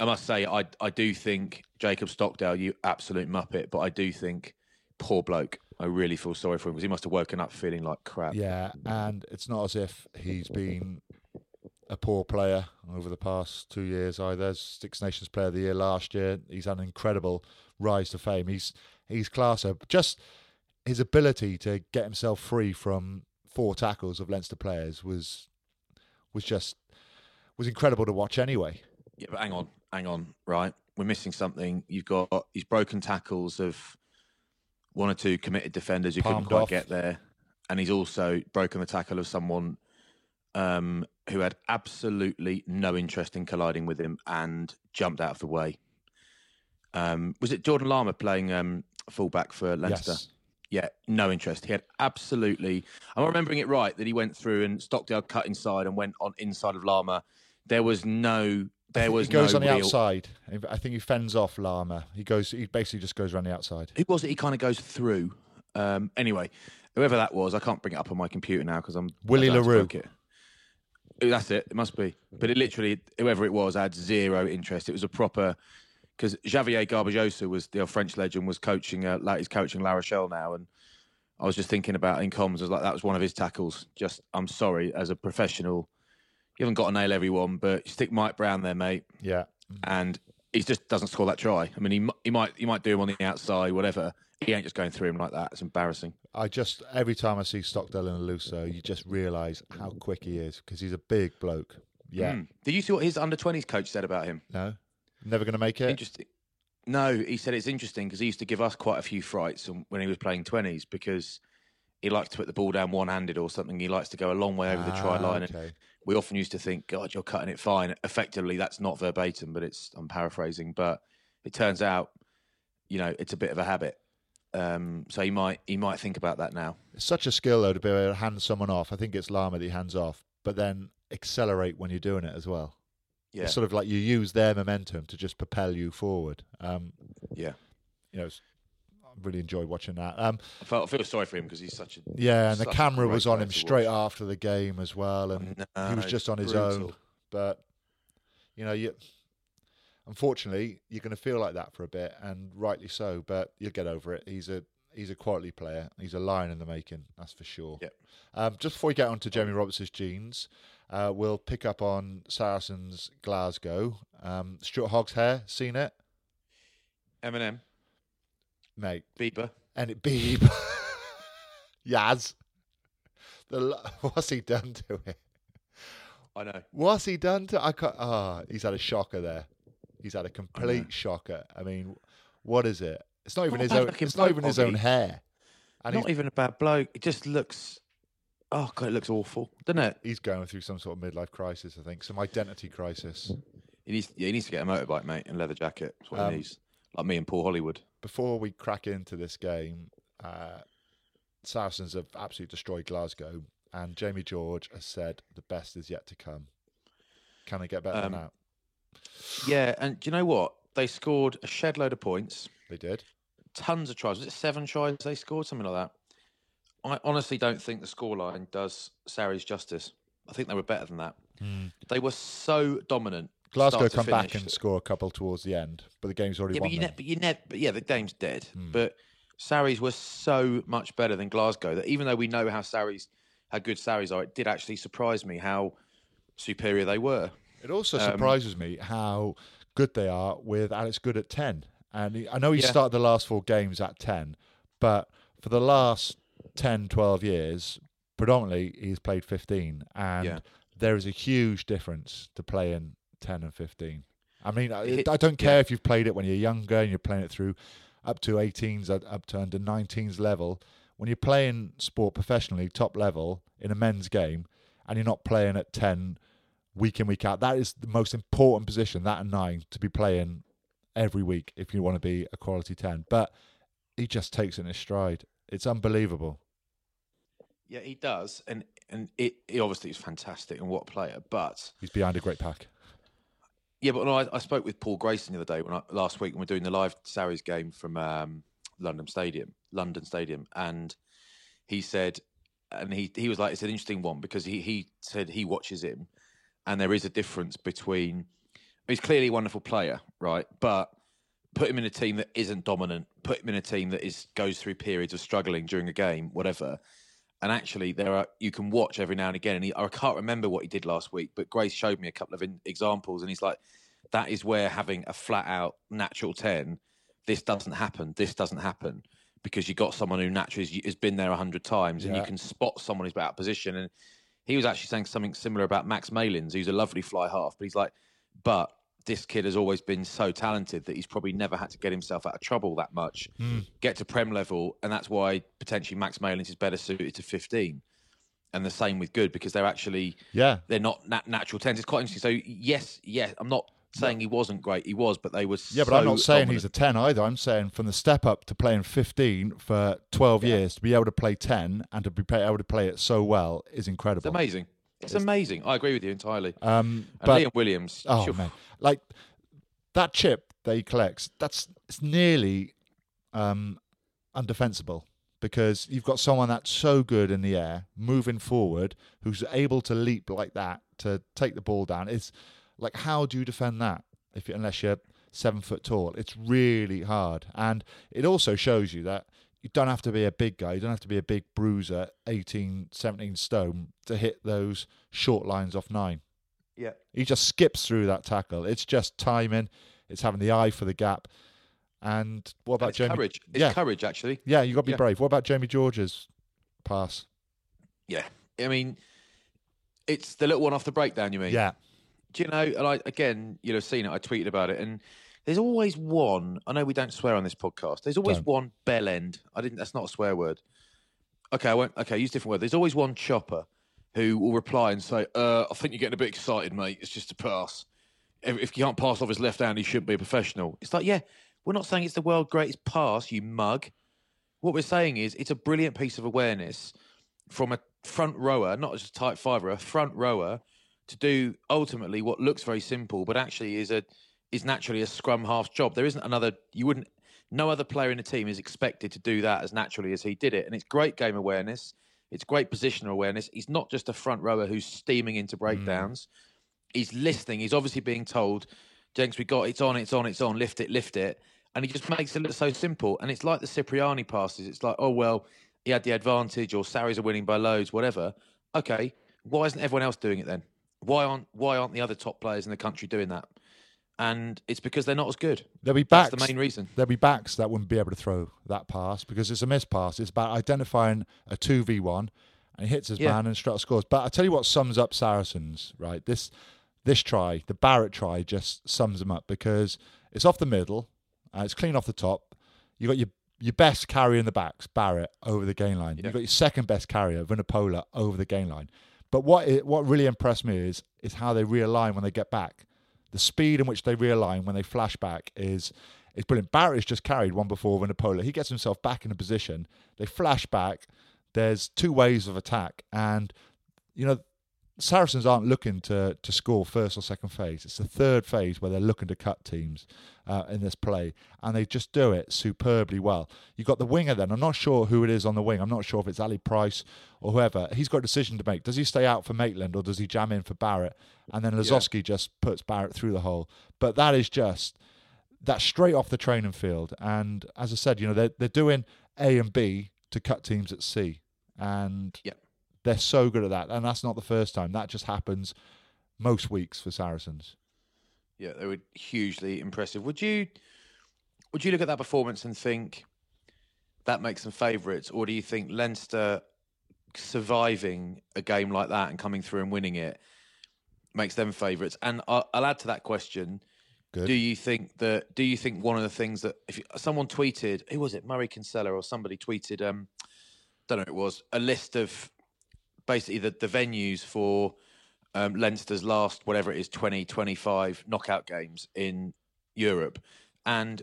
[SPEAKER 2] I must say, I I do think Jacob Stockdale, you absolute muppet, but I do think poor bloke. I really feel sorry for him because he must have woken up feeling like crap.
[SPEAKER 1] Yeah, and it's not as if he's been a poor player over the past two years either. Six Nations Player of the Year last year. He's had an incredible rise to fame. He's he's class up. Just his ability to get himself free from four tackles of Leinster players was was just was incredible to watch anyway.
[SPEAKER 2] Yeah, but hang on, hang on, right? We're missing something. You've got these broken tackles of one or two committed defenders who
[SPEAKER 1] Palmed
[SPEAKER 2] couldn't quite
[SPEAKER 1] off.
[SPEAKER 2] get there, and he's also broken the tackle of someone um, who had absolutely no interest in colliding with him and jumped out of the way. Um, was it Jordan Larmour playing um, fullback for Leinster?
[SPEAKER 1] Yes.
[SPEAKER 2] Yeah, no interest. He had absolutely. I'm remembering it right that he went through and Stockdale cut inside and went on inside of Larmour. There was no. There was
[SPEAKER 1] he goes
[SPEAKER 2] no
[SPEAKER 1] on the
[SPEAKER 2] real,
[SPEAKER 1] outside. I think he fends off Larmour. He goes. He basically just goes around the outside.
[SPEAKER 2] Who was it? He kind of goes through. Um, anyway, whoever that was, I can't bring it up on my computer now because I'm
[SPEAKER 1] Willie
[SPEAKER 2] I don't have to
[SPEAKER 1] LaRue.
[SPEAKER 2] It. Oh, That's it. It must be. But it literally, whoever it was, had zero interest. It was a proper because Javier Garbajosa was the French legend was coaching. Uh, like he's coaching La Rochelle now, and I was just thinking about in comms. I was like, that was one of his tackles. Just, I'm sorry, as a professional, you haven't got to nail everyone, but you stick Mike Brown there, mate,
[SPEAKER 1] Yeah.
[SPEAKER 2] and he just doesn't score that try. I mean, he he might he might do him on the outside, whatever. He ain't just going through him like that. It's embarrassing.
[SPEAKER 1] I just every time I see Stockdale and a Luso, you just realise how quick he is because he's a big bloke. Yeah,
[SPEAKER 2] Mm. Did you see what his under twenties coach said about him?
[SPEAKER 1] no, never going to make it.
[SPEAKER 2] Interesting. No, he said it's interesting because he used to give us quite a few frights when he was playing twenties because he likes to put the ball down one handed or something. He likes to go a long way over the try
[SPEAKER 1] Ah,
[SPEAKER 2] line. And
[SPEAKER 1] okay.
[SPEAKER 2] We often used to think, God, you're cutting it fine. Effectively, that's not verbatim, but it's I'm paraphrasing. But it turns out, you know, it's a bit of a habit. Um, so he might he might think about that now.
[SPEAKER 1] It's such a skill though to be able to hand someone off. I think it's Larmour that he hands off, but then accelerate when you're doing it as well.
[SPEAKER 2] Yeah,
[SPEAKER 1] It's sort of like you use their momentum to just propel you forward. Um,
[SPEAKER 2] yeah.
[SPEAKER 1] you know, really enjoyed watching that. Um,
[SPEAKER 2] I, felt, I feel sorry for him because he's such a
[SPEAKER 1] yeah, and the camera was on him straight
[SPEAKER 2] watch.
[SPEAKER 1] after the game as well, and he was just on his
[SPEAKER 2] brutal.
[SPEAKER 1] own. But you know, you unfortunately you're going to feel like that for a bit, and rightly so. But you'll get over it. He's a he's a quality player. He's a lion in the making, that's for sure.
[SPEAKER 2] Yep.
[SPEAKER 1] Um, just before we get on to Jamie Roberts' jeans, uh, we'll pick up on Saracens Glasgow. Um, Stuart Hogg's hair, seen it,
[SPEAKER 2] Eminem,
[SPEAKER 1] mate?
[SPEAKER 2] Bieber.
[SPEAKER 1] And it beep. Yaz. The, what's he done to it?
[SPEAKER 2] I know.
[SPEAKER 1] What's he done to? I can't. Ah, he's had a shocker there. He's had a complete shocker. I mean, what is it? It's not even
[SPEAKER 2] Not
[SPEAKER 1] his own. It's not even his own hair, and
[SPEAKER 2] Not even a bad bloke. It just looks. Oh god, it looks awful, doesn't it?
[SPEAKER 1] he's going through some sort of midlife crisis. I think some identity crisis.
[SPEAKER 2] He needs. Yeah, he needs to get a motorbike, mate, and leather jacket. That's what
[SPEAKER 1] Um,
[SPEAKER 2] he needs. Like me and Paul Hollywood.
[SPEAKER 1] Before we crack into this game, uh, Saracens have absolutely destroyed Glasgow, and Jamie George has said the best is yet to come. Can they get better
[SPEAKER 2] Um,
[SPEAKER 1] than that?
[SPEAKER 2] Yeah, and do you know what? They scored a shed load of points,
[SPEAKER 1] They did.
[SPEAKER 2] tons of tries. Was it seven tries they scored, something like that? I honestly don't think the scoreline does Sarries justice. I think they were better than that. They were so dominant.
[SPEAKER 1] Glasgow come back and score a couple towards the end, but the game's already
[SPEAKER 2] Yeah,
[SPEAKER 1] won.
[SPEAKER 2] but you, ne- but you ne- but yeah, the game's dead.
[SPEAKER 1] Hmm.
[SPEAKER 2] But Sarries were so much better than Glasgow that even though we know how Sarries, how good Sarries are, it did actually surprise me how superior they were.
[SPEAKER 1] It also
[SPEAKER 2] Um,
[SPEAKER 1] surprises me how good they are with Alex Goode at 10. And he, I know he
[SPEAKER 2] Yeah.
[SPEAKER 1] started the last four games at 10, but for the last 10, 12 years, predominantly he's played 15. And
[SPEAKER 2] Yeah.
[SPEAKER 1] there is a huge difference to playing 10 and 15. I mean, I,
[SPEAKER 2] It-
[SPEAKER 1] I don't care
[SPEAKER 2] yeah.
[SPEAKER 1] if you've played it when you're younger and you're playing it through up to 18s, up to under 19s level. When you're playing sport professionally, top level, in a men's game, and you're not playing at 10 week in week out. That is the most important position, that and nine, to be playing every week if you want to be a quality ten. But he just takes it in his stride. It's unbelievable.
[SPEAKER 2] Yeah, he does, and and it, he obviously is fantastic and what a player. But
[SPEAKER 1] He's behind a great pack.
[SPEAKER 2] Yeah, but no, I, I spoke with Paul Grayson the other day when I, last week when we are doing the live Sarries game from um, London Stadium, London Stadium, and he said, and he he was like, it's an interesting one because he he said he watches him, and there is a difference between. He's clearly a wonderful player, right? But put him in a team that isn't dominant. Put him in a team that is goes through periods of struggling during a game, whatever. And actually, there are you can watch every now and again. And he, I can't remember what he did last week, but Grace showed me a couple of in, examples, and he's like, "That is where having a flat out natural ten, this doesn't happen. This doesn't happen because you got someone who naturally has, been there a hundred times, and you can spot someone who's out of position." And he was actually saying something similar about Max Malins, who's a lovely fly half, but he's like, "But this kid has always been so talented that he's probably never had to get himself out of trouble that much, hmm. get to Prem level, and that's why potentially Max Malins is better suited to 15. And the same with Goode because they're actually
[SPEAKER 1] Yeah.
[SPEAKER 2] they're not nat- natural tens. It's quite interesting. So yes, yes, I'm not saying he wasn't great. He was, but they were.
[SPEAKER 1] Yeah, but I'm not saying he's a 10 either. I'm saying from the step up to playing 15 for 12 years, to be able to play 10 and to be able to play it so well is incredible.
[SPEAKER 2] It's amazing. It's amazing. I agree with you entirely.
[SPEAKER 1] Um,
[SPEAKER 2] and
[SPEAKER 1] but
[SPEAKER 2] Liam Williams.
[SPEAKER 1] Oh
[SPEAKER 2] phew,
[SPEAKER 1] man, like that chip that he collects, that's it's nearly um, undefensible because you've got someone that's so good in the air, moving forward, who's able to leap like that to take the ball down. It's like how do you defend that if you, unless you're seven foot tall? It's really hard, and it also shows you that. You don't have to be a big guy. You don't have to be a big bruiser, 18, 17 stone, to hit those short lines off nine.
[SPEAKER 2] Yeah.
[SPEAKER 1] He just skips through that tackle. It's just timing. It's having the eye for the gap. And what about
[SPEAKER 2] And it's
[SPEAKER 1] Jamie?
[SPEAKER 2] courage. It's
[SPEAKER 1] yeah,
[SPEAKER 2] courage, actually.
[SPEAKER 1] yeah, you got to be
[SPEAKER 2] Yeah.
[SPEAKER 1] brave. What about Jamie George's pass?
[SPEAKER 2] Yeah. I mean, it's the little one off the breakdown, you mean?
[SPEAKER 1] Yeah,
[SPEAKER 2] Do you know, and I, again, you'll have seen it. I tweeted about it. And there's always one, I know we don't swear on this podcast. There's always
[SPEAKER 1] Don't.
[SPEAKER 2] one bell end. I didn't, that's not a swear word. Okay, I won't, okay, use a different word. There's always one chopper who will reply and say, uh, I think you're getting a bit excited, mate. It's just a pass. If, if you can't pass off his left hand, he shouldn't be a professional. It's like, yeah, we're not saying it's the world's greatest pass, you mug. What we're saying is it's a brilliant piece of awareness from a front rower, not just a tight fiver, a front rower, to do ultimately what looks very simple, but actually is a is naturally a scrum half job. There isn't another. You wouldn't. No other player in the team is expected to do that as naturally as he did it, and it's great game awareness. It's great positional awareness. He's not just a front rower who's steaming into hmm. breakdowns. He's listening. He's obviously being told, "Jenks, we got it's on, it's on, it's on. Lift it, lift it." And he just makes it look so simple. And it's like the Cipriani passes. It's like, oh well, he had the advantage, or Sarries are winning by loads, whatever. Okay, why isn't everyone else doing it then? Why aren't why aren't the other top players in the country doing that? And it's because they're not as good.
[SPEAKER 1] there'll be backs.
[SPEAKER 2] That's the main reason.
[SPEAKER 1] There'll be backs that wouldn't be able to throw that pass because it's a missed pass. It's about identifying a two v one, and he hits his
[SPEAKER 2] Yeah.
[SPEAKER 1] man and Strettle scores. But I tell you what sums up Saracens, right? This this try, the Barritt try, just sums them up because it's off the middle, uh, it's clean off the top. You got your your best carrier in the backs, Barritt, over the gain line.
[SPEAKER 2] Yeah.
[SPEAKER 1] You've got your second best carrier, Vunipola, over the gain line. But what it, what really impressed me is is how they realign when they get back. The speed in which they realign when they flash back is is brilliant. Barritt has just carried one before Vunipola. He gets himself back in a position. They flash back. There's two waves of attack, and you know Saracens aren't looking to to score first or second phase. It's the third phase where they're looking to cut teams uh, in this play, and they just do it superbly well. You've got the winger then. I'm not sure who it is on the wing. I'm not sure if it's Ali Price or whoever. He's got a decision to make. Does he stay out for Maitland or does he jam in for Barritt? And then Lozowski just puts Barritt through the hole. But that is just that's straight off the training field. And as I said, you know they're they're doing A and B to cut teams at C, and
[SPEAKER 2] Yeah.
[SPEAKER 1] They're so good at that. And that's not the first time. That just happens most weeks for Saracens.
[SPEAKER 2] Yeah, they were hugely impressive. Would you would you look at that performance and think that makes them favourites, or do you think Leinster surviving a game like that and coming through and winning it makes them favourites? And I'll, I'll add to that question:
[SPEAKER 1] Good.
[SPEAKER 2] Do you think that? Do you think one of the things that if you, someone tweeted, who was it, Murray Kinsella or somebody tweeted, um, don't know, it was a list of basically the, the venues for um, Leinster's last whatever it is 20 25 knockout games in Europe. And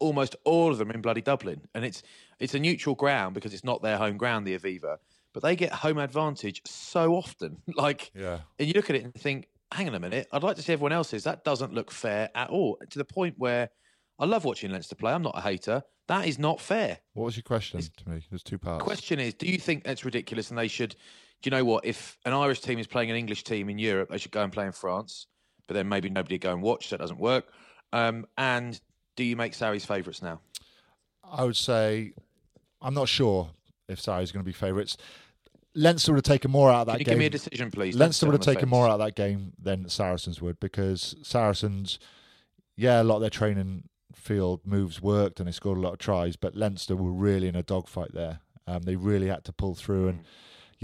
[SPEAKER 2] almost all of them in bloody Dublin. And it's it's a neutral ground because it's not their home ground the Aviva. But they get home advantage so often. Like
[SPEAKER 1] Yeah.
[SPEAKER 2] and you look at it and think hang on a minute. I'd like to see everyone else's. That doesn't look fair at all. To the point where I love watching Leinster play. I'm not a hater. That is not fair.
[SPEAKER 1] What was your question to me? There's two parts.
[SPEAKER 2] Question is, do you think that's ridiculous and they should? Do you know what? If an Irish team is playing an English team in Europe, they should go and play in France. But then maybe nobody go and watch. So that doesn't work. Um, and do you make Sarries favourites now?
[SPEAKER 1] I would say I'm not sure if Sarries going to be favourites. Leinster would have taken more out of that
[SPEAKER 2] Can you
[SPEAKER 1] game.
[SPEAKER 2] give me a decision, please?
[SPEAKER 1] Leinster would have taken
[SPEAKER 2] fence.
[SPEAKER 1] more out of that game than Saracens would because Saracens, yeah, a lot of their training field moves worked and they scored a lot of tries, but Leinster were really in a dogfight there. Um, they really had to pull through, and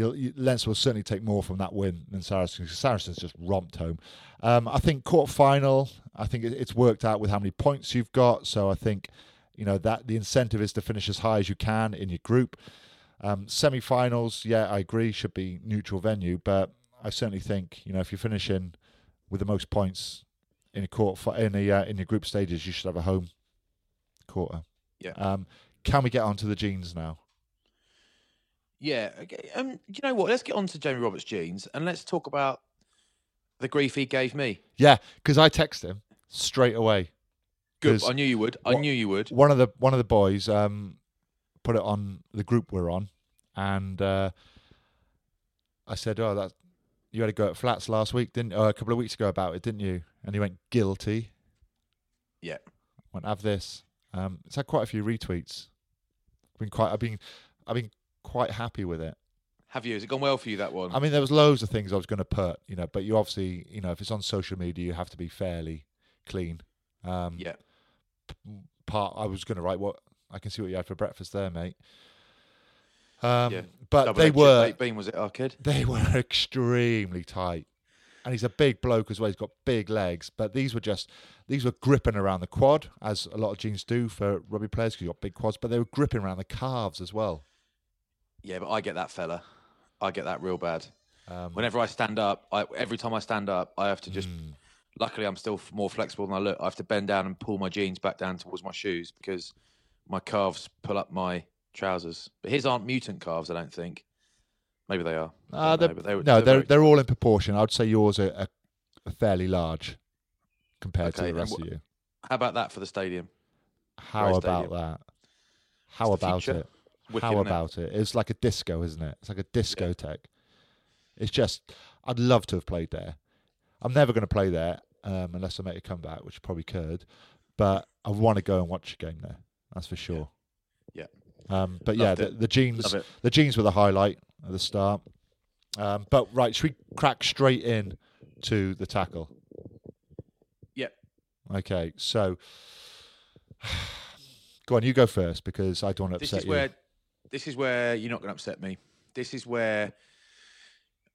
[SPEAKER 1] you'll, you, Leinster will certainly take more from that win than Saracens. Saracens just romped home. Um, I think quarter final. I think it, it's worked out with how many points you've got. So I think you know that the incentive is to finish as high as you can in your group. Um, semi-finals, yeah, I agree, should be neutral venue, but I certainly think you know if you're finishing with the most points in a quarter in a uh, in your group stages, you should have a home quarter.
[SPEAKER 2] Yeah.
[SPEAKER 1] Um, can we get on to the jeans now?
[SPEAKER 2] Yeah. Okay. Um, you know what? Let's get on to Jamie Roberts' jeans and let's talk about the grief he gave me.
[SPEAKER 1] Yeah, because I text him straight away.
[SPEAKER 2] Good. I knew you would. I
[SPEAKER 1] what-
[SPEAKER 2] knew you would.
[SPEAKER 1] One of the one of the boys um, put it on the group we're on, and uh, I said, "Oh, that you had a go at flats last week, didn't? Oh, a couple of weeks ago about it, didn't you?" And he went guilty.
[SPEAKER 2] Yeah.
[SPEAKER 1] Went have this. Um, it's had quite a few retweets. Been quite. I've been. I've been quite happy with it.
[SPEAKER 2] Have you? Has it gone well for you that one?
[SPEAKER 1] I mean, there was loads of things I was going to put, you know, but you obviously, you know, if it's on social media, you have to be fairly clean. Um,
[SPEAKER 2] Yeah.
[SPEAKER 1] Part. I was going to write what I can see what you had for breakfast there, mate. Um,
[SPEAKER 2] Yeah.
[SPEAKER 1] but
[SPEAKER 2] Double
[SPEAKER 1] they were
[SPEAKER 2] bean was it, our kid?
[SPEAKER 1] they were extremely tight. And he's a big bloke as well. He's got big legs. But these were just, these were gripping around the quad, as a lot of jeans do for rugby players because you've got big quads. But they were gripping around the calves as well.
[SPEAKER 2] Yeah, but I get that fella. I get that real bad.
[SPEAKER 1] Um,
[SPEAKER 2] Whenever I stand up, I, every time I stand up, I have to just.
[SPEAKER 1] mm,
[SPEAKER 2] Luckily, I'm still more flexible than I look. I have to bend down and pull my jeans back down towards my shoes because my calves pull up my trousers. But his aren't mutant calves, I don't think. Maybe they are.
[SPEAKER 1] Uh, they're,
[SPEAKER 2] know, they were-
[SPEAKER 1] no,
[SPEAKER 2] they're
[SPEAKER 1] they're
[SPEAKER 2] very
[SPEAKER 1] they're all in proportion. I'd say yours are, are fairly large compared to the rest of you.
[SPEAKER 2] How about that for the stadium?
[SPEAKER 1] How about
[SPEAKER 2] Stadium.
[SPEAKER 1] that? How about it?
[SPEAKER 2] Wicked,
[SPEAKER 1] How about it? It's like a disco, isn't it? It's like a discotheque. It's just, I'd love to have played there. I'm never going to play there um, unless I make a comeback, which I probably could. But I want to go and watch a game there. That's for sure.
[SPEAKER 2] Yeah.
[SPEAKER 1] Um, but yeah, the,
[SPEAKER 2] it.
[SPEAKER 1] the jeans, the jeans were the highlight at the start. Um, but right, should we crack straight in to the tackle?
[SPEAKER 2] Yep.
[SPEAKER 1] Okay, so go on, you go first because I don't want to
[SPEAKER 2] This
[SPEAKER 1] upset
[SPEAKER 2] is
[SPEAKER 1] you.
[SPEAKER 2] where this is where you're not going to upset me. This is where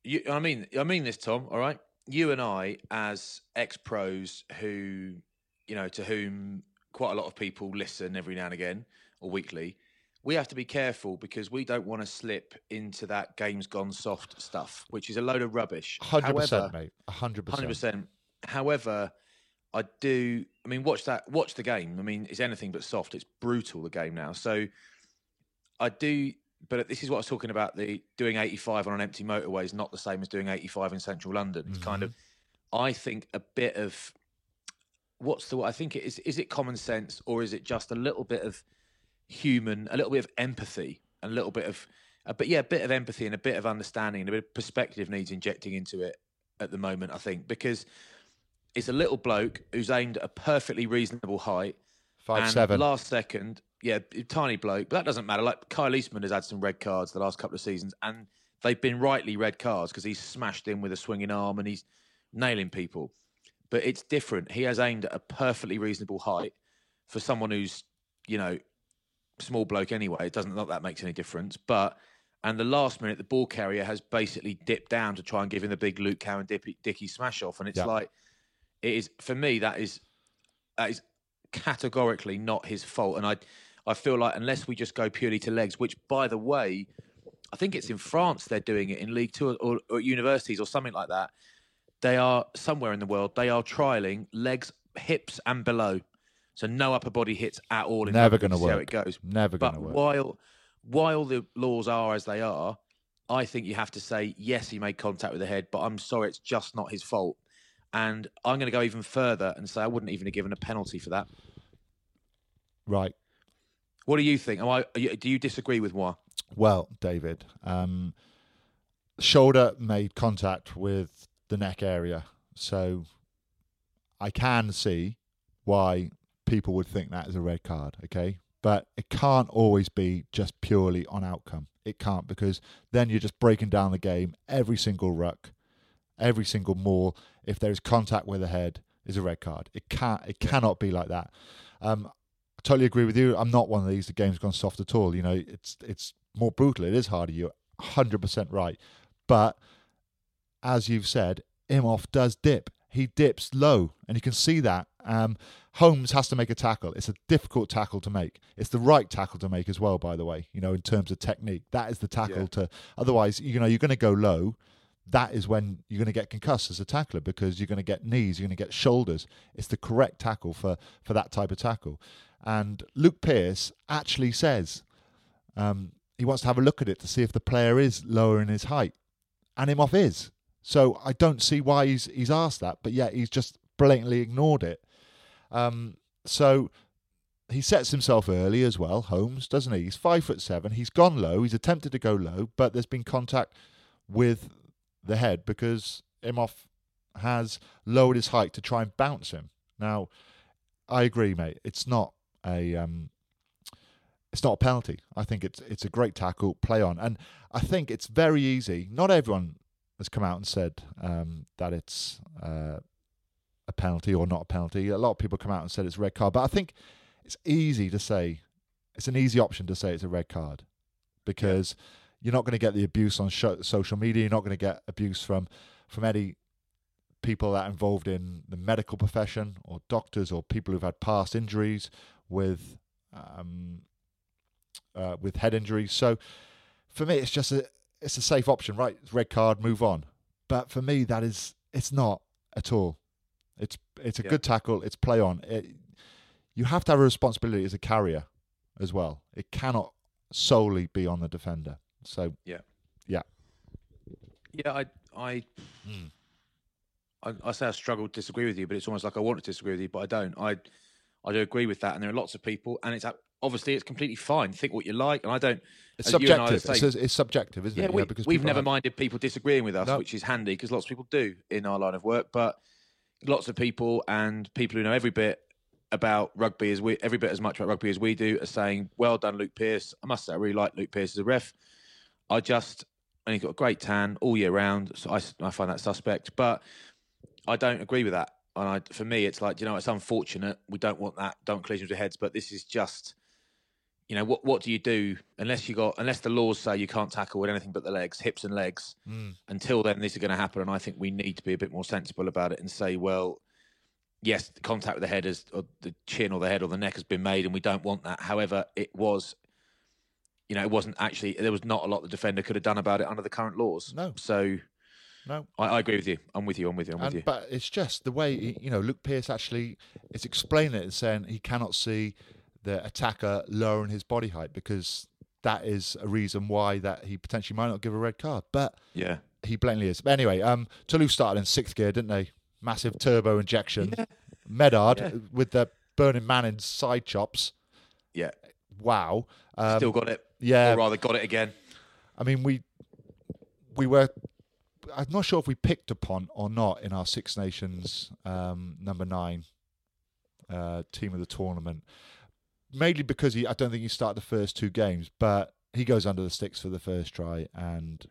[SPEAKER 2] you. I mean, I mean this, Tom. All right, you and I, as ex pros, who you know, to whom quite a lot of people listen every now and again or weekly. We have to be careful because we don't want to slip into that game's gone soft stuff, which is a load of rubbish.
[SPEAKER 1] Hundred
[SPEAKER 2] However-
[SPEAKER 1] percent, mate. hundred
[SPEAKER 2] Hundred
[SPEAKER 1] percent.
[SPEAKER 2] percent. However, I do. I mean, watch that. Watch the game. I mean, it's anything but soft. It's brutal. The game now. So, I do. But this is what I was talking about. The doing 85 on an empty motorway is not the same as doing 85 in central London. It's kind mm-hmm. of. I think a bit of. What's the? I think it is. Is it common sense or is it just a little bit of human, a little bit of empathy, a little bit of. Uh, a bit, yeah, a bit of empathy and a bit of understanding and a bit of perspective needs injecting into it at the moment, I think, because it's a little bloke who's aimed at a perfectly reasonable height.
[SPEAKER 1] Five
[SPEAKER 2] and
[SPEAKER 1] seven.
[SPEAKER 2] Last second, yeah, tiny bloke, but that doesn't matter. Like Kyle Eastmond has had some red cards the last couple of seasons, and they've been rightly red cards because he's smashed in with a swinging arm and he's nailing people. But it's different. He has aimed at a perfectly reasonable height for someone who's, you know, small bloke anyway. It doesn't not that makes any difference. But and the last minute, the ball carrier has basically dipped down to try and give him the big Luke Cow and Dippy, Dicky smash off, and it's
[SPEAKER 1] Yeah.
[SPEAKER 2] like it is for me. That is that is categorically not his fault, and I I feel like unless we just go purely to legs, which by the way, I think it's in France they're doing it in League Two or, or, or universities or something like that. They are somewhere in the world. They are trialing legs, hips, and below. So no upper body hits at all. In
[SPEAKER 1] Never going to
[SPEAKER 2] see how
[SPEAKER 1] work.
[SPEAKER 2] it goes.
[SPEAKER 1] Never going to work.
[SPEAKER 2] while while the laws are as they are, I think you have to say yes, he made contact with the head, but I'm sorry, it's just not his fault. And I'm going to go even further and say I wouldn't even have given a penalty for that.
[SPEAKER 1] Right.
[SPEAKER 2] What do you think? Am I? you- Do you disagree with moi?
[SPEAKER 1] Well, David, um, shoulder made contact with the neck area, so I can see why people would think that is a red card. Okay, but it can't always be just purely on outcome. It can't because then you're just breaking down the game. Every single ruck, every single maul, if there is contact with the head, is a red card. It can't. It cannot be like that. Um, totally agree with you. I'm not one of these. The game's gone soft at all. You know, it's it's more brutal. It is harder. You're 100 percent right. But as you've said, Imhoff does dip. He dips low, and you can see that. Um, Holmes has to make a tackle. It's a difficult tackle to make. It's the right tackle to make as well, by the way. You know, in terms of technique, that is the tackle
[SPEAKER 2] Yeah.
[SPEAKER 1] to. Otherwise, you know, you're going to go low. That is when you're going to get concussed as a tackler because you're going to get knees, you're going to get shoulders. It's the correct tackle for for that type of tackle. And Luke Pearce actually says um, he wants to have a look at it to see if the player is lower in his height, and Imhoff is. So I don't see why he's he's asked that, but yet he's just blatantly ignored it. Um, so he sets himself early as well, Holmes, doesn't he? He's five foot seven. He's gone low. He's attempted to go low, but there's been contact with the head because Imhoff has lowered his height to try and bounce him. Now, I agree, mate. It's not a um, it's not a penalty. I think it's it's a great tackle, play on, and I think it's very easy. Not everyone has come out and said um, that it's uh, a penalty or not a penalty. A lot of people come out and said it's a red card, but I think it's easy to say it's an easy option to say it's a red card because you're not going to get the abuse on sho- social media. You're not going to get abuse from from any people that are involved in the medical profession or doctors or people who've had past injuries with um, uh, with head injuries. So for me, it's just a it's a safe option, right? Red card, move on. But for me, that is it's not at all. It's it's a
[SPEAKER 2] Yeah.
[SPEAKER 1] good tackle. It's play on. It, you have to have a responsibility as a carrier as well. It cannot solely be on the defender. So
[SPEAKER 2] Yeah.
[SPEAKER 1] yeah,
[SPEAKER 2] Yeah, I, I, hmm. I, I say I struggle to disagree with you, but it's almost like I want to disagree with you, but I don't. I, I do agree with that, and there are lots of people, and it's obviously it's completely fine. Think what you like, and I don't.
[SPEAKER 1] it's
[SPEAKER 2] as you and I
[SPEAKER 1] subjective.
[SPEAKER 2] say-
[SPEAKER 1] It's, it's subjective, isn't
[SPEAKER 2] yeah,
[SPEAKER 1] it?
[SPEAKER 2] we,
[SPEAKER 1] because
[SPEAKER 2] we've never
[SPEAKER 1] have-
[SPEAKER 2] minded people disagreeing with us,
[SPEAKER 1] No.
[SPEAKER 2] which is handy because lots of people do in our line of work. But lots of people and people who know every bit about rugby as we, every bit as much about rugby as we do, are saying, "Well done, Luke Pearce." I must say, I really like Luke Pearce as a ref. I just, and he's got a great tan all year round, so I, I find that suspect. But I don't agree with that. And I, for me, it's like, you know, it's unfortunate. We don't want that. Don't collisions with heads. But this is just, you know, what what do you do unless you got unless the laws say you can't tackle with anything but the legs, hips and legs.
[SPEAKER 1] Mm.
[SPEAKER 2] Until then, this is going to happen. And I think we need to be a bit more sensible about it and say, well, yes, contact with the head is, or the chin or the head or the neck has been made, and we don't want that. However, it was. You know, it wasn't actually. There was not a lot the defender could have done about it under the current laws.
[SPEAKER 1] No.
[SPEAKER 2] So
[SPEAKER 1] No.
[SPEAKER 2] I, I agree with you. I'm with you. I'm with you. I'm with you.
[SPEAKER 1] but it's just the way he- you know Luke Pearce actually is explaining it and saying he cannot see the attacker lowering his body height because that is a reason why that he potentially might not give a red card. But
[SPEAKER 2] yeah.
[SPEAKER 1] he blatantly is. But anyway, um, Toulouse started in sixth gear, didn't they? Massive turbo injection. Medard
[SPEAKER 2] Yeah.
[SPEAKER 1] with the Burning Man in side chops.
[SPEAKER 2] Yeah.
[SPEAKER 1] Wow. Um,
[SPEAKER 2] Still got it.
[SPEAKER 1] Yeah.
[SPEAKER 2] Or rather, got it again.
[SPEAKER 1] I mean, we we were. I'm not sure if we picked upon or not in our Six Nations um, number nine uh, team of the tournament, mainly because he. I don't think he started the first two games, but he goes under the sticks for the first try and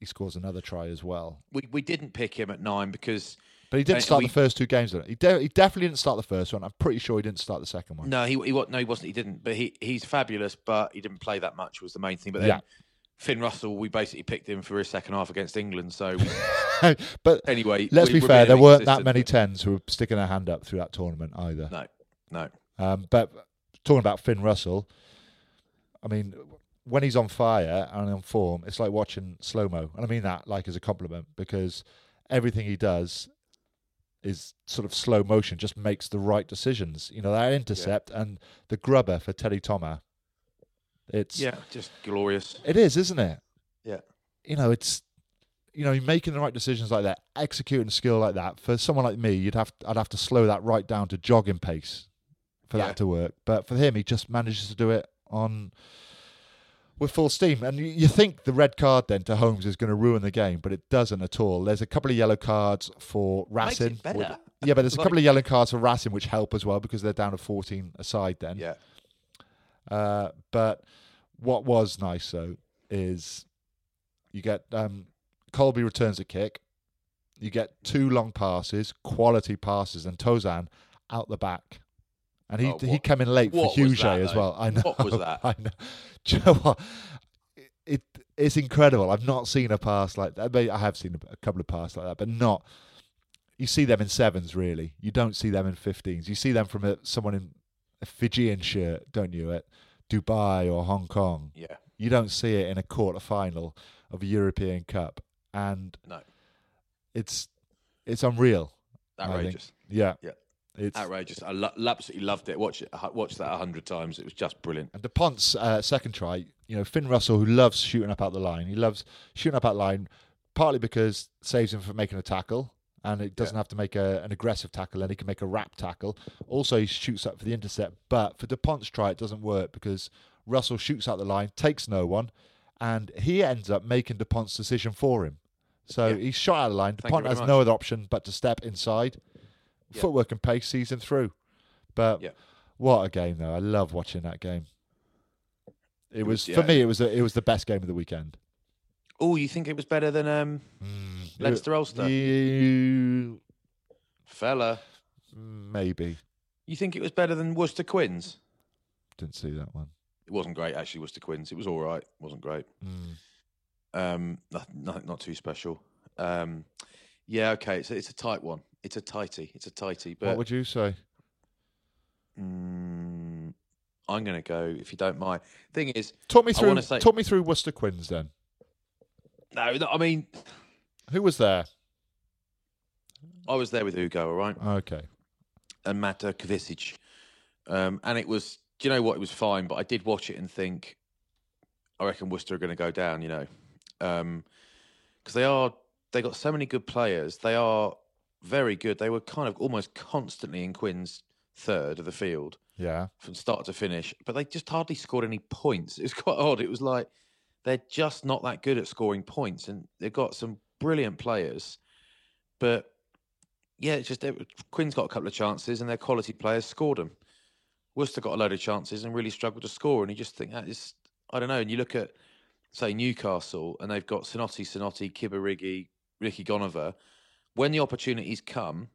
[SPEAKER 1] he scores another try as well.
[SPEAKER 2] We we didn't pick him at nine because
[SPEAKER 1] But he didn't
[SPEAKER 2] And
[SPEAKER 1] start
[SPEAKER 2] we-
[SPEAKER 1] the first two games. Did he? He, de- he definitely didn't start the first one. I'm pretty sure he didn't start the second one.
[SPEAKER 2] no, he he no he wasn't. He didn't. But he he's fabulous. But he didn't play that much was the main thing. But then
[SPEAKER 1] Yeah.
[SPEAKER 2] Finn Russell, we basically picked him for his second half against England. So
[SPEAKER 1] but
[SPEAKER 2] anyway,
[SPEAKER 1] let's
[SPEAKER 2] we
[SPEAKER 1] be fair, there weren't that many tens who were sticking their hand up through that tournament either.
[SPEAKER 2] No, no.
[SPEAKER 1] Um, but talking about Finn Russell, I mean, when he's on fire and on form, it's like watching slow mo, and I mean that like as a compliment because everything he does is sort of slow motion, just makes the right decisions. You know that intercept and the grubber for Teddy Thomas. It's
[SPEAKER 2] Yeah, just glorious.
[SPEAKER 1] it is, isn't it?
[SPEAKER 2] Yeah.
[SPEAKER 1] You know, it's you know, making the right decisions like that, executing skill like that. For someone like me, you'd have I'd have to slow that right down to jogging pace for
[SPEAKER 2] Yeah.
[SPEAKER 1] that to work. But for him, he just manages to do it on with full steam. And you, you think the red card then to Holmes is going to ruin the game, but it doesn't at all. There's a couple of yellow cards for Racing. Yeah, but there's a couple of yellow cards for Racing which help as well because they're down to 14 aside then.
[SPEAKER 2] Yeah,
[SPEAKER 1] Uh, but what was nice though is you get um, Kolbe returns a kick. You get two long passes, quality passes, and Tozan out the back. And he
[SPEAKER 2] Oh,
[SPEAKER 1] he came in late for
[SPEAKER 2] what was
[SPEAKER 1] Huge
[SPEAKER 2] that,
[SPEAKER 1] eh,
[SPEAKER 2] as
[SPEAKER 1] well. I know.
[SPEAKER 2] What was that?
[SPEAKER 1] I know. Do you know what? It it's incredible. I've not seen a pass like that. I have seen a, couple of passes like that, but not. You see them in sevens, really. You don't see them in 15s. You see them from a, someone in a Fijian shirt, don't you, at Dubai or Hong Kong.
[SPEAKER 2] yeah.
[SPEAKER 1] You don't see it in a quarter final of a European Cup, and
[SPEAKER 2] No,
[SPEAKER 1] it's it's unreal.
[SPEAKER 2] Outrageous.
[SPEAKER 1] Yeah,
[SPEAKER 2] Yeah.
[SPEAKER 1] It's
[SPEAKER 2] Outrageous. I lo- absolutely loved it. Watch it. Watch that a hundred times. It was just brilliant.
[SPEAKER 1] and Dupont's uh, second try. You know, Finn Russell, who loves shooting up out the line, he loves shooting up out line, partly because it saves him from making a tackle. And it doesn't
[SPEAKER 2] Yeah.
[SPEAKER 1] have to make a, an aggressive tackle, and he can make a wrap tackle. Also, he shoots up for the intercept. But for Dupont's try, it doesn't work because Russell shoots out the line, takes no one, and he ends up making Dupont's decision for him. So
[SPEAKER 2] Yeah.
[SPEAKER 1] he's shot out of the line. Dupont has
[SPEAKER 2] much.
[SPEAKER 1] no other option but to step inside.
[SPEAKER 2] Yeah.
[SPEAKER 1] Footwork and pace season through. But
[SPEAKER 2] Yeah.
[SPEAKER 1] what a game, though! I love watching that game. It was,
[SPEAKER 2] was-
[SPEAKER 1] for me. It was a, it was the best game of the weekend.
[SPEAKER 2] Oh, you think it was better than um, Leinster Ulster?
[SPEAKER 1] You,
[SPEAKER 2] Fella,
[SPEAKER 1] Maybe.
[SPEAKER 2] you think it was better than Worcester Quins?
[SPEAKER 1] Didn't see that one.
[SPEAKER 2] It wasn't great, actually, Worcester Quins. It was all right. It wasn't great.
[SPEAKER 1] Mm.
[SPEAKER 2] Um, nothing, nothing, not too special. Um, yeah, okay. It's it's a tight one. It's a tighty. It's a tighty. But
[SPEAKER 1] what would you say?
[SPEAKER 2] mm, I'm going to go, if you don't mind. Thing is,
[SPEAKER 1] Talk me through.
[SPEAKER 2] say-
[SPEAKER 1] Talk me through Worcester Quins then.
[SPEAKER 2] no, no, I mean,
[SPEAKER 1] Who was there?
[SPEAKER 2] I was there with Hugo, all right,
[SPEAKER 1] Okay.
[SPEAKER 2] and Matt Kvesic. Um, and it was, do you know what? It was fine, but I did watch it and think, I reckon Worcester are going to go down, you know, because they are, they got so many good players. They are very good. They were kind of almost constantly in Quins third of the field.
[SPEAKER 1] Yeah.
[SPEAKER 2] from start to finish, but they just hardly scored any points. It was quite odd. It was like they're just not that good at scoring points, and they've got some brilliant players, but yeah, it's just it, Quins got a couple of chances, and their quality players scored them. Worcester got a load of chances and really struggled to score, and you just think that is I don't know. And you look at say Newcastle, and they've got Sinoti, Sinoti, Kibarigi, Ricky Goneva. When the opportunities come,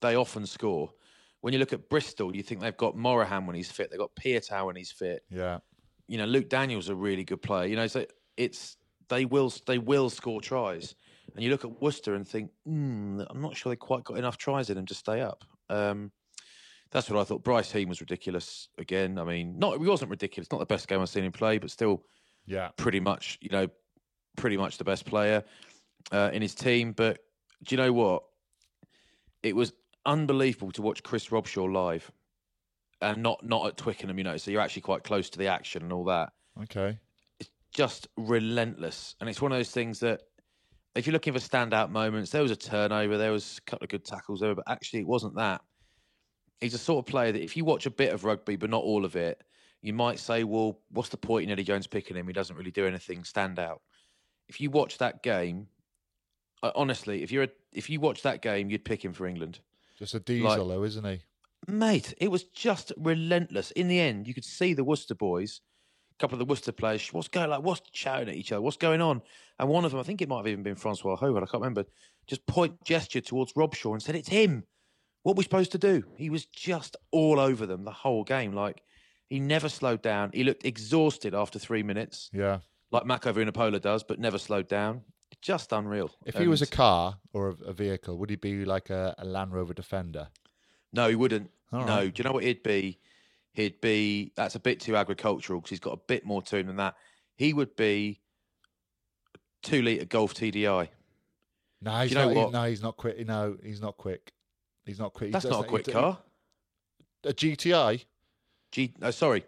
[SPEAKER 2] they often score. When you look at Bristol, you think they've got Morahan when he's fit. They've got Piutau when he's fit.
[SPEAKER 1] Yeah.
[SPEAKER 2] You know, Luke Daniels a really good player. You know, so it's they will they will score tries. And you look at Worcester and think, mm, I'm not sure they quite got enough tries in them to stay up. Um, that's what I thought. Bryce Heem was ridiculous again. I mean, not he wasn't ridiculous. Not the best game I've seen him play, but still
[SPEAKER 1] Yeah.
[SPEAKER 2] pretty much, you know, pretty much the best player uh, in his team. But do you know what? It was unbelievable to watch Chris Robshaw live, and not not at Twickenham, you know. So you're actually quite close to the action and all that.
[SPEAKER 1] Okay.
[SPEAKER 2] It's just relentless, and it's one of those things that. If you're looking for standout moments, there was a turnover, there was a couple of good tackles there, but actually it wasn't that. He's a sort of player that if you watch a bit of rugby, but not all of it, you might say, well, what's the point in Eddie Jones picking him? He doesn't really do anything stand out. If you watch that game, Uh, honestly, if you're a, if you watch that game, you'd pick him for England,
[SPEAKER 1] Just a diesel, though, isn't he?
[SPEAKER 2] mate. It was just relentless. In the end, you could see the Worcester boys, a couple of the Worcester players, what's going like, what's shouting at each other, what's going on? And one of them, I think it might have even been Francois Hougaard, I can't remember, just point gesture towards Robshaw and said, "It's him." What are we supposed to do? He was just all over them the whole game. Like he never slowed down. He looked exhausted after three minutes,
[SPEAKER 1] Yeah.
[SPEAKER 2] like Mac over Mako Vunipola does, but never slowed down. Just unreal.
[SPEAKER 1] If he was a car or a, a vehicle, would he be like a, a Land Rover Defender?
[SPEAKER 2] no, he wouldn't.
[SPEAKER 1] All
[SPEAKER 2] no,
[SPEAKER 1] right.
[SPEAKER 2] do you know what he'd be? He'd be that's a bit too agricultural because he's got a bit more to him than that. He would be a two liter Golf TDI.
[SPEAKER 1] No, he's
[SPEAKER 2] you know
[SPEAKER 1] not. he-
[SPEAKER 2] what?
[SPEAKER 1] no, he's not quick. No, he's not quick. He's not quick.
[SPEAKER 2] That's not a quick
[SPEAKER 1] he-
[SPEAKER 2] car.
[SPEAKER 1] A GTI.
[SPEAKER 2] G. No, sorry,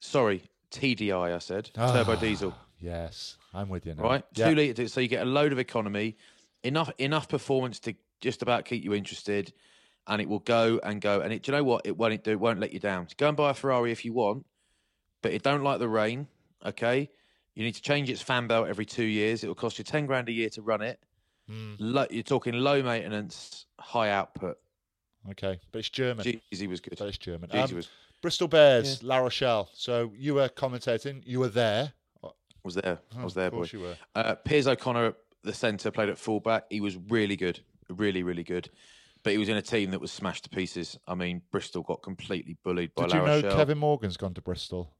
[SPEAKER 2] sorry. TDI. I said turbo
[SPEAKER 1] Ah,
[SPEAKER 2] diesel.
[SPEAKER 1] Yes, I'm with you now.
[SPEAKER 2] right?
[SPEAKER 1] Yeah.
[SPEAKER 2] Two litre, so you get a load of economy, enough enough performance to just about keep you interested, and it will go and go. And it, do you know what? It won't do. It won't let you down. Go and buy a Ferrari if you want, but it don't like the rain. Okay, you need to change its fan belt every two years. It will cost you ten grand a year to run it.
[SPEAKER 1] Mm,
[SPEAKER 2] Lo- you're talking low maintenance, high output.
[SPEAKER 1] okay, but it's German.
[SPEAKER 2] Jeezy was good.
[SPEAKER 1] But it's German. Um,
[SPEAKER 2] was
[SPEAKER 1] Bristol Bears, La Rochelle. So you were commentating. You were there.
[SPEAKER 2] Was there. I was
[SPEAKER 1] Oh,
[SPEAKER 2] there,
[SPEAKER 1] of
[SPEAKER 2] boy.
[SPEAKER 1] you were.
[SPEAKER 2] Uh, Piers O'Conor, at the centre, played at fullback. He was really good, really, really good. But he was in a team that was smashed to pieces. I mean, Bristol got completely bullied by
[SPEAKER 1] Did
[SPEAKER 2] La
[SPEAKER 1] you know
[SPEAKER 2] Rochelle.
[SPEAKER 1] Kevin Morgan's gone to Bristol?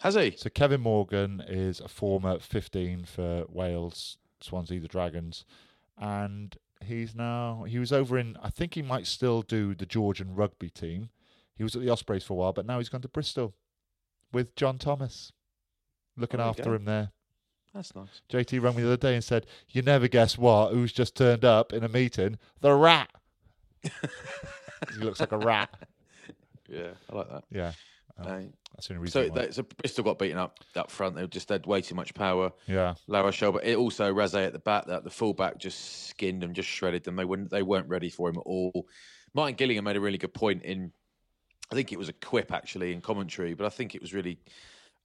[SPEAKER 2] Has he?
[SPEAKER 1] So Kevin Morgan is a former 15 for Wales, Swansea, the Dragons, and he's now he was over in. I think he might still do the Georgian rugby team. He was at the Ospreys for a while, but now he's gone to Bristol with John Thomas, looking
[SPEAKER 2] Oh,
[SPEAKER 1] after him there.
[SPEAKER 2] That's nice.
[SPEAKER 1] JT rang me the other day and said, "You never guess what? Who's just turned up in a meeting? The rat." he looks like a rat.
[SPEAKER 2] Yeah, I like that.
[SPEAKER 1] Yeah, um,
[SPEAKER 2] Uh,
[SPEAKER 1] that's the only
[SPEAKER 2] so,
[SPEAKER 1] reason. why.
[SPEAKER 2] they, so Bristol got beaten up up front. They just had way too much power.
[SPEAKER 1] yeah,
[SPEAKER 2] La Rochelle, but it also Razé at the back. That the fullback just skinned them, just shredded them. They wouldn't. They weren't ready for him at all. Martin Gillingham made a really good point in. I think it was a quip actually in commentary, but I think it was really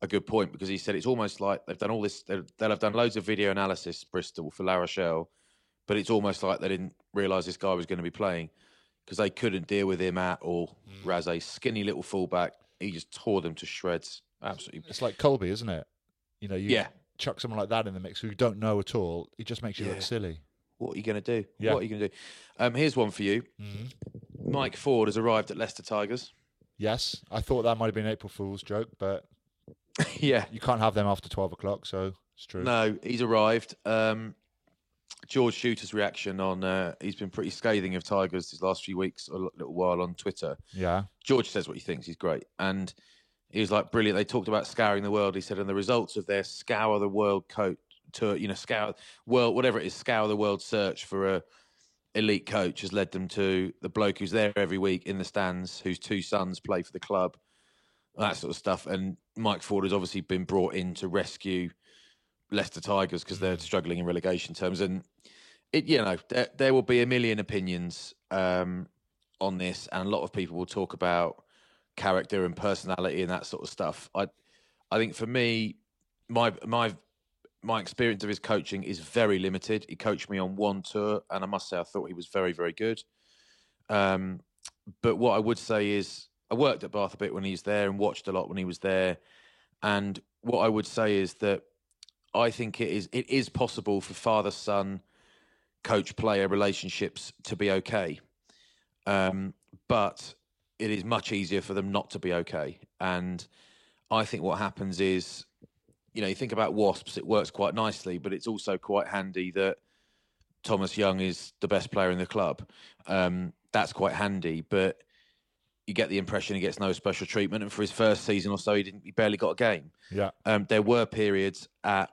[SPEAKER 2] a good point because he said it's almost like they've done all this. They'll have done loads of video analysis Bristol for La Rochelle, but it's almost like they didn't realise this guy was going to be playing because they couldn't deal with him at all. Razé, skinny little fullback, he just tore them to shreds. Absolutely.
[SPEAKER 1] it's like Kolbe, isn't it? You know, you
[SPEAKER 2] Yeah.
[SPEAKER 1] chuck someone like that in the mix who you don't know at all. It just makes you
[SPEAKER 2] Yeah.
[SPEAKER 1] look silly.
[SPEAKER 2] What are you going to do?
[SPEAKER 1] Yeah.
[SPEAKER 2] What are you going to do? Um, here's one for you. Mike Ford has arrived at Leicester Tigers.
[SPEAKER 1] Yes, I thought that might have been an April Fool's joke, but
[SPEAKER 2] yeah.
[SPEAKER 1] you can't have them after 12 o'clock, so it's true.
[SPEAKER 2] No, he's arrived. Um, George Chuter's reaction on uh, he's been pretty scathing of Tigers these last few weeks, a little while on Twitter.
[SPEAKER 1] Yeah.
[SPEAKER 2] George says what he thinks. He's great, and he was like brilliant. They talked about scouring the world. He said, and the results of their scour the world coach to you know scour world whatever it is scour the world search for a elite coach has led them to the bloke who's there every week in the stands, whose two sons play for the club, that sort of stuff. And Mike Ford has obviously been brought in to rescue Leicester Tigers because they're struggling in relegation terms. And it, you know, there, there will be a million opinions um, on this, and a lot of people will talk about character and personality and that sort of stuff. I, I think for me, my my my experience of his coaching is very limited. He coached me on one tour, and I must say I thought he was very very good. Um, but what I would say is, I worked at Bath a bit when he was there and watched a lot when he was there. And what I would say is that I think it is it is possible for father son coach player relationships to be okay, um, but it is much easier for them not to be okay. And I think what happens is, you know, you think about Wasps, it works quite nicely, but it's also quite handy that Thomas Young is the best player in the club. Um, that's quite handy, but you get the impression he gets no special treatment. And for his first season or so, he didn't. He barely got a game.
[SPEAKER 1] Yeah.
[SPEAKER 2] Um, there were periods at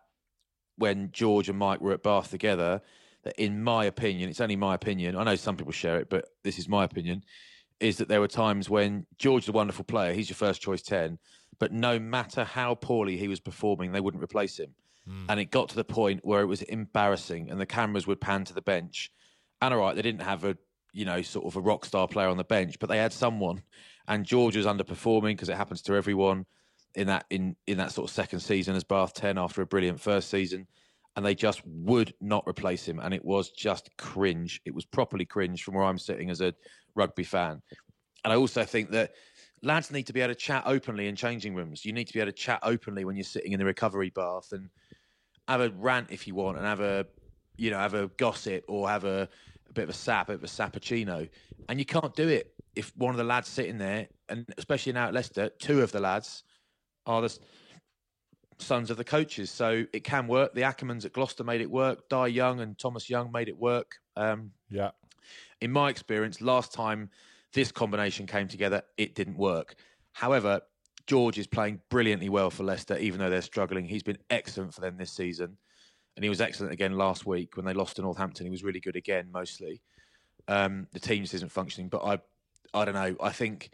[SPEAKER 2] when George and Mike were at Bath together that, in my opinion, it's only my opinion. I know some people share it, but this is my opinion. Is that there were times when George is a wonderful player, he's your first choice ten, but no matter how poorly he was performing, they wouldn't replace him. And it got to the point where it was embarrassing, and the cameras would pan to the bench. And all right, they didn't have a you know sort of a rock star player on the bench, but they had someone. And George was underperforming because it happens to everyone in that in in that sort of second season as Bath ten after a brilliant first season, and they just would not replace him, and it was just cringe. It was properly cringe from where I'm sitting as a rugby fan, and I also think that lads need to be able to chat openly in changing rooms. You need to be able to chat openly when you're sitting in the recovery bath and have a rant if you want, and have a you know have a gossip or have a, a bit of a sap, a bit of a sappuccino, and you can't do it if one of the lads sitting there, and especially now at Leicester, two of the lads are the sons of the coaches. So it can work. The Ackermanns at Gloucester made it work. Dai Young and Thomas Young made it work. Um,
[SPEAKER 1] Yeah.
[SPEAKER 2] in my experience, last time this combination came together, it didn't work. However, George is playing brilliantly well for Leicester, even though they're struggling. He's been excellent for them this season. And he was excellent again last week when they lost to Northampton. He was really good again, mostly. Um, the team just isn't functioning, but I, I don't know. I think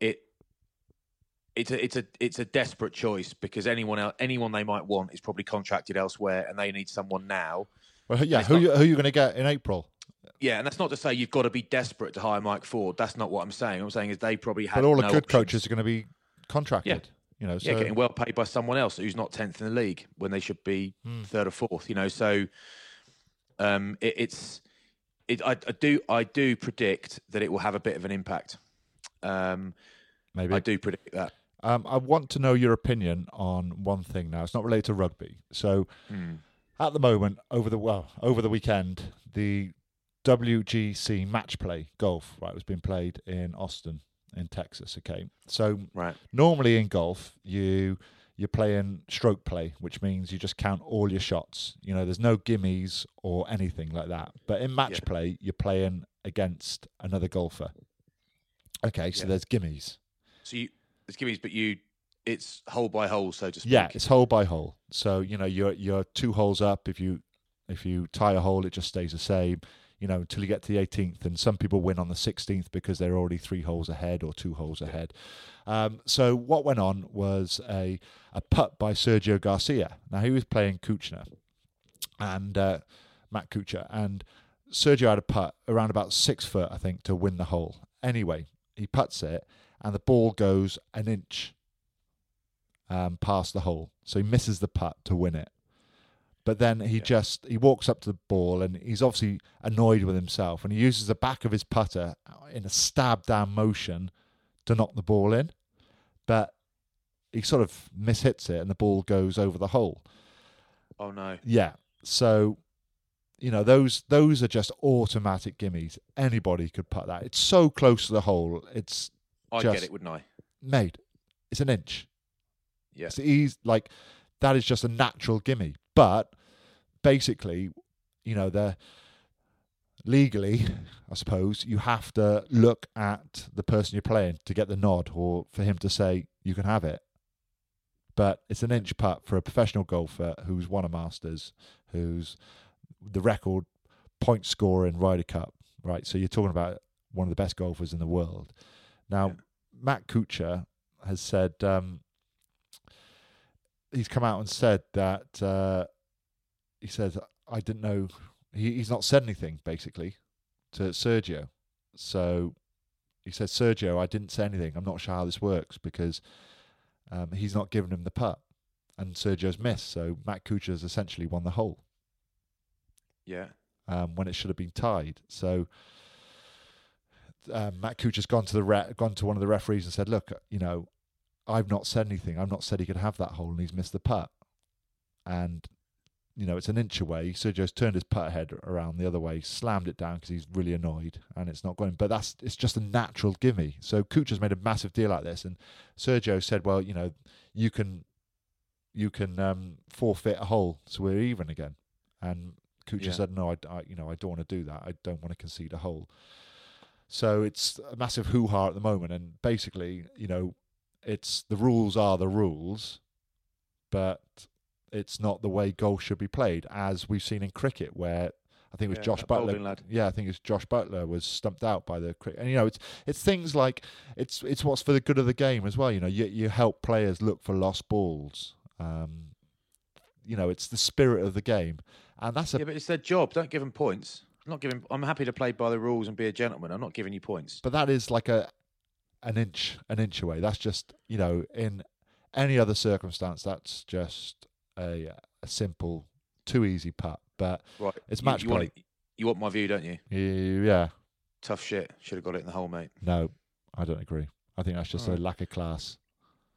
[SPEAKER 2] it, it's a, it's a, it's a desperate choice because anyone else, anyone they might want is probably contracted elsewhere, and they need someone now.
[SPEAKER 1] Well, yeah. Who
[SPEAKER 2] not-
[SPEAKER 1] you, who are you going to get in April?
[SPEAKER 2] Yeah, and that's not to say you've got to be desperate to hire Mike Ford. That's not what I'm saying. I'm saying is they probably had
[SPEAKER 1] But all the good
[SPEAKER 2] options.
[SPEAKER 1] coaches are going to be contracted. You know, so
[SPEAKER 2] yeah, getting well paid by someone else who's not tenth in the league when they should be
[SPEAKER 1] Hmm.
[SPEAKER 2] third or fourth. You know, so um, it, it's it. I, I do I do predict that it will have a bit of an impact. Um,
[SPEAKER 1] maybe
[SPEAKER 2] I do predict that.
[SPEAKER 1] Um, I want to know your opinion on one thing now. It's not related to rugby. So,
[SPEAKER 2] Hmm.
[SPEAKER 1] at the moment, over the well, over the weekend, the WGC match play golf right was being played in Austin, in Texas. Okay, so
[SPEAKER 2] Right.
[SPEAKER 1] normally in golf, you you're playing stroke play, which means you just count all your shots. You know, there's no gimmies or anything like that. But in match
[SPEAKER 2] Yeah.
[SPEAKER 1] play, you're playing against another golfer. Okay, so
[SPEAKER 2] Yeah.
[SPEAKER 1] there's gimmies.
[SPEAKER 2] So you it's gimmies, but you it's hole by hole, so to speak.
[SPEAKER 1] Yeah, it's hole by hole. So you know you're you're two holes up. If you if you tie a hole, it just stays the same. You know until you get to the 18th, and some people win on the 16th because they're already three holes ahead or two holes ahead. Um, so what went on was a a putt by Sergio Garcia. Now he was playing Kuchner and uh, Matt Kuchar, and Sergio had a putt around about six foot, I think, to win the hole. Anyway, he puts it, and the ball goes an inch um, past the hole, so he misses the putt to win it. But then he just he walks up to the ball and he's obviously annoyed with himself, and he uses the back of his putter uh, in a stab down motion to knock the ball in, but he sort of mishits it, and the ball goes over the hole.
[SPEAKER 2] Oh no.
[SPEAKER 1] Yeah. So you know those those are just automatic gimmies. Anybody could put that. It's so close to the hole. It's
[SPEAKER 2] I'd get it, wouldn't I?
[SPEAKER 1] made. It's an inch.
[SPEAKER 2] Yeah.
[SPEAKER 1] It's easy, like that is just a natural gimme. But basically, you know, the legally, I suppose, you have to look at the person you're playing to get the nod or for him to say you can have it. But it's an inch putt for a professional golfer who's won a Masters, who's the record point scorer in Ryder Cup, right? So you're talking about one of the best golfers in the world. Now,
[SPEAKER 2] Yeah.
[SPEAKER 1] Matt Kuchar has said um, he's come out and said that uh, he says I didn't know he, he's not said anything basically to Sergio. So he said Sergio, I didn't say anything. I'm not sure how this works because um, he's not given him the putt, and Sergio's missed. So Matt Kuchar has essentially won the hole
[SPEAKER 2] Yeah.
[SPEAKER 1] um, when it should have been tied. So um, Matt Kuchar's gone to the re- gone to one of the referees and said, "Look, you know, I've not said anything. I've not said he could have that hole, and he's missed the putt." And you know, it's an inch away. Sergio's turned his putt head around the other way, slammed it down because he's really annoyed, and it's not going. But that's it's just a natural gimme. So Kuchar's made a massive deal out of this, and Sergio said, "Well, you know, you can." You can um, forfeit a hole, so we're even again. And Kuchar
[SPEAKER 2] Yeah.
[SPEAKER 1] said, "No, I, I, you know, I don't want to do that. I don't want to concede a hole." So it's a massive hoo ha at the moment, and basically, you know, it's the rules are the rules, but it's not the way golf should be played, as we've seen in cricket, where I think it was
[SPEAKER 2] Yeah,
[SPEAKER 1] Josh
[SPEAKER 2] Buttler.
[SPEAKER 1] Yeah, I think it's Josh Buttler was stumped out by the cricket, and you know, it's it's things like it's it's what's for the good of the game as well. You know, you you help players look for lost balls. Um, you know, it's the spirit of the game, and that's a
[SPEAKER 2] Yeah, but it's their job. Don't give them points. I'm not giving. I'm happy to play by the rules and be a gentleman. I'm not giving you points.
[SPEAKER 1] but that is like a an inch an inch away. That's just you know in any other circumstance that's just a a simple too easy putt. But
[SPEAKER 2] Right.
[SPEAKER 1] It's match
[SPEAKER 2] you want
[SPEAKER 1] play.
[SPEAKER 2] it- you want my view, don't you?
[SPEAKER 1] yeah,
[SPEAKER 2] Tough shit. Should have got it in the hole, mate.
[SPEAKER 1] no, I don't agree. I think that's just a
[SPEAKER 2] Alright.
[SPEAKER 1] lack of class.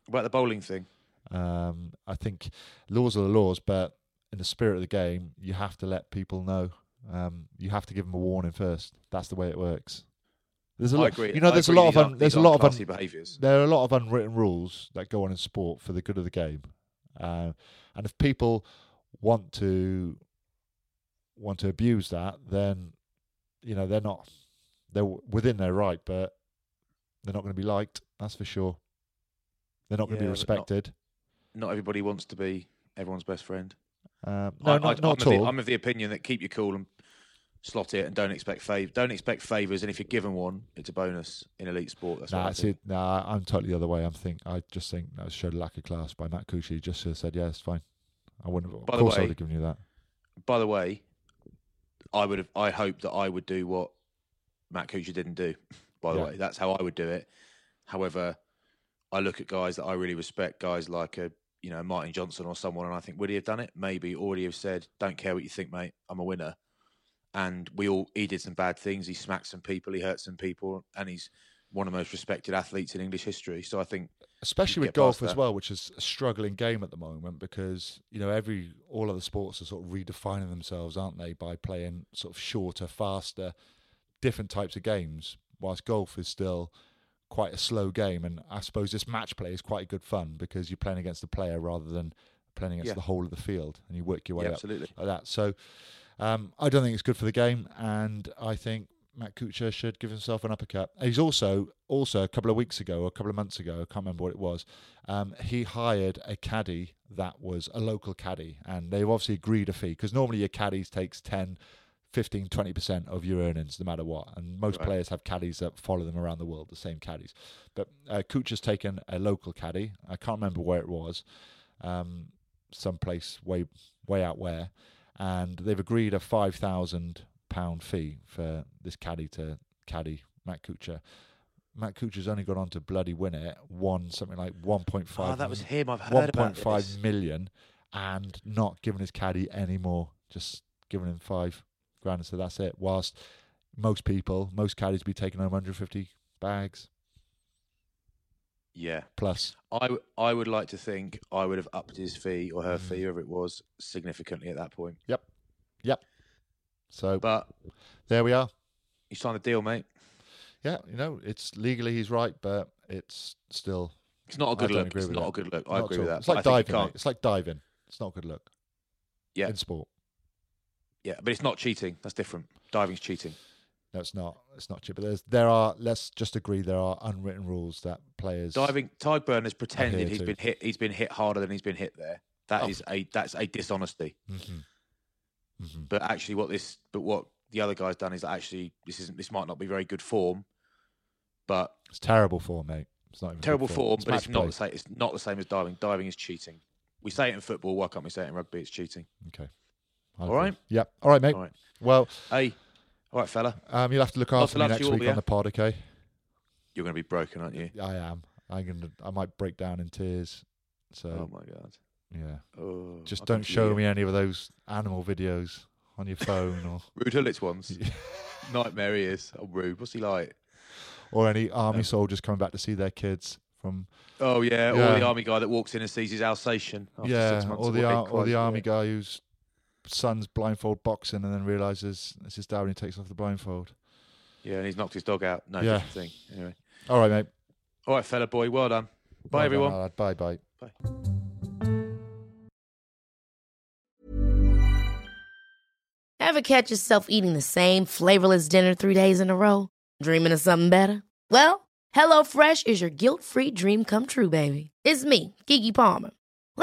[SPEAKER 2] About the bowling thing.
[SPEAKER 1] Um, I think laws are the laws, but in the spirit of the game, you have to let people know. Um, you have to give them a warning first. That's the way it works. There's a
[SPEAKER 2] I
[SPEAKER 1] lot,
[SPEAKER 2] agree.
[SPEAKER 1] you know, there's a lot of un, there's a lot of un,
[SPEAKER 2] behaviours.
[SPEAKER 1] there are a lot of unwritten rules that go on in sport for the good of the game, uh, and if people want to want to abuse that, then you know they're not they're within their right, but they're not going to be liked. That's for sure. They're not going to
[SPEAKER 2] Yeah,
[SPEAKER 1] be
[SPEAKER 2] but not-
[SPEAKER 1] respected.
[SPEAKER 2] Not everybody wants to be everyone's best friend.
[SPEAKER 1] Um, no,
[SPEAKER 2] I,
[SPEAKER 1] not,
[SPEAKER 2] I,
[SPEAKER 1] not
[SPEAKER 2] I'm,
[SPEAKER 1] at
[SPEAKER 2] of the,
[SPEAKER 1] all.
[SPEAKER 2] I'm of the opinion that keep your cool and slot it, and don't expect fav- Don't expect favors, and if you're given one, it's a bonus in elite sport. That's
[SPEAKER 1] Nah,
[SPEAKER 2] I
[SPEAKER 1] see,
[SPEAKER 2] think.
[SPEAKER 1] nah, I'm totally the other way. I'm think I just think that showed a lack of class by Matt. He just should have said, "Yeah, it's fine." I wouldn't. Of
[SPEAKER 2] By the
[SPEAKER 1] course, I would have given you that.
[SPEAKER 2] By the way, I would have. I hope that I would do what Matt Kuchar didn't do. By the
[SPEAKER 1] Yeah.
[SPEAKER 2] way, that's how I would do it. However, I look at guys that I really respect, guys like a you know Martin Johnson or someone, and I think would he have done it? Maybe. Or would he have said, "Don't care what you think, mate. I'm a winner." And we all he did some bad things. He smacked some people. He hurt some people, and he's one of the most respected athletes in English history. So I think
[SPEAKER 1] especially with golf as well, which is a struggling game at the moment because you know every all other sports are sort of redefining themselves, aren't they, by playing sort of shorter, faster, different types of games. Whilst golf is still quite a slow game, and I suppose this match play is quite good fun because you're playing against the player rather than playing against
[SPEAKER 2] Yeah.
[SPEAKER 1] the whole of the field, and you work your way
[SPEAKER 2] yeah,
[SPEAKER 1] up
[SPEAKER 2] absolutely.
[SPEAKER 1] like that. So um, I don't think it's good for the game, and I think Matt Kuchar should give himself an uppercut. He's also also a couple of weeks ago, or a couple of months ago, I can't remember what it was. Um, he hired a caddy that was a local caddy, and they've obviously agreed a fee because normally your caddies takes 10, 15, 20 percent of your earnings, no matter what. And most
[SPEAKER 2] Right.
[SPEAKER 1] players have caddies that follow them around the world, the same caddies. But uh, Kuchar's taken a local caddy. I can't remember where it was. Um, someplace way way out where, and they've agreed a five thousand pound fee for this caddy to caddy Matt Kuchar. Matt Kuchar's only gone on to bloody win it, won something like one point
[SPEAKER 2] Oh,
[SPEAKER 1] five.
[SPEAKER 2] that was him. I've heard
[SPEAKER 1] one
[SPEAKER 2] about
[SPEAKER 1] point five
[SPEAKER 2] this.
[SPEAKER 1] million, and not giving his caddy any more, just giving him five grand. So that's it. Whilst most people, most caddies, be taking home 150 bags
[SPEAKER 2] Yeah.
[SPEAKER 1] plus.
[SPEAKER 2] I, w- I would like to think I would have upped his fee or her fee, whoever it was, significantly at that point.
[SPEAKER 1] Yep, yep. So
[SPEAKER 2] But
[SPEAKER 1] there we are.
[SPEAKER 2] you signed the deal, mate.
[SPEAKER 1] Yeah, you know, it's legally he's right, but it's still
[SPEAKER 2] It's not a good
[SPEAKER 1] don't
[SPEAKER 2] look.
[SPEAKER 1] agree
[SPEAKER 2] It's
[SPEAKER 1] with
[SPEAKER 2] not
[SPEAKER 1] that.
[SPEAKER 2] a good look. I
[SPEAKER 1] not
[SPEAKER 2] agree
[SPEAKER 1] at
[SPEAKER 2] with
[SPEAKER 1] all.
[SPEAKER 2] that.
[SPEAKER 1] It's
[SPEAKER 2] but
[SPEAKER 1] like
[SPEAKER 2] I think you
[SPEAKER 1] diving.
[SPEAKER 2] can't-
[SPEAKER 1] mate. It's like diving. It's not a good look
[SPEAKER 2] Yeah,
[SPEAKER 1] in sport.
[SPEAKER 2] yeah, but it's not cheating. That's different. Diving's cheating.
[SPEAKER 1] No, it's not. It's not cheap. But there's there are. Let's just agree there are unwritten rules that players.
[SPEAKER 2] Diving. Tyburn has pretended he's
[SPEAKER 1] too.
[SPEAKER 2] been hit. He's been hit harder than he's been hit there. That
[SPEAKER 1] Oh.
[SPEAKER 2] is a that's a dishonesty.
[SPEAKER 1] Mhm. Mhm.
[SPEAKER 2] But actually, what this but what the other guy's done is that actually this isn't this might not be very good form, but
[SPEAKER 1] It's terrible form, mate. It's not
[SPEAKER 2] terrible form. but it's
[SPEAKER 1] match
[SPEAKER 2] not
[SPEAKER 1] play.
[SPEAKER 2] the same. It's not the same as diving. Diving is cheating. We say it in football. Why can't we say it in rugby? It's cheating.
[SPEAKER 1] Okay.
[SPEAKER 2] All right.
[SPEAKER 1] Yep. All right, mate.
[SPEAKER 2] All right.
[SPEAKER 1] Well,
[SPEAKER 2] Hey, all right, fella.
[SPEAKER 1] um, you'll have to look after
[SPEAKER 2] of
[SPEAKER 1] me
[SPEAKER 2] love to
[SPEAKER 1] next
[SPEAKER 2] you all,
[SPEAKER 1] week
[SPEAKER 2] yeah?
[SPEAKER 1] on the pod, okay?
[SPEAKER 2] You're going to be broken, aren't you?
[SPEAKER 1] I am. I'm gonna. I might break down in tears. So
[SPEAKER 2] Oh my god.
[SPEAKER 1] yeah.
[SPEAKER 2] Oh,
[SPEAKER 1] Just
[SPEAKER 2] I'll
[SPEAKER 1] don't show me any of those animal videos on your phone or
[SPEAKER 2] Ruud Gullit's ones. Nightmare he is. Oh, rude. What's he like?
[SPEAKER 1] or any army soldiers coming back to see their kids from
[SPEAKER 2] Oh yeah, or the army guy that walks in and sees his Alsatian. After
[SPEAKER 1] yeah,
[SPEAKER 2] six months
[SPEAKER 1] or
[SPEAKER 2] of
[SPEAKER 1] the ar- or the army
[SPEAKER 2] yeah.
[SPEAKER 1] guy whose son's blindfold boxing and then realizes it's his dad when he takes off the blindfold.
[SPEAKER 2] Yeah, and he's knocked his dog out. No,
[SPEAKER 1] Yeah.
[SPEAKER 2] different thing. Anyway,
[SPEAKER 1] All right, mate.
[SPEAKER 2] all right, fella boy. Well done. Bye,
[SPEAKER 1] Well done,
[SPEAKER 2] everyone.
[SPEAKER 1] lad. Bye, bye.
[SPEAKER 5] Ever catch yourself eating the same flavorless dinner three days in a row? Dreaming of something better? Well, HelloFresh is your guilt free dream come true, baby. It's me, Keke Palmer.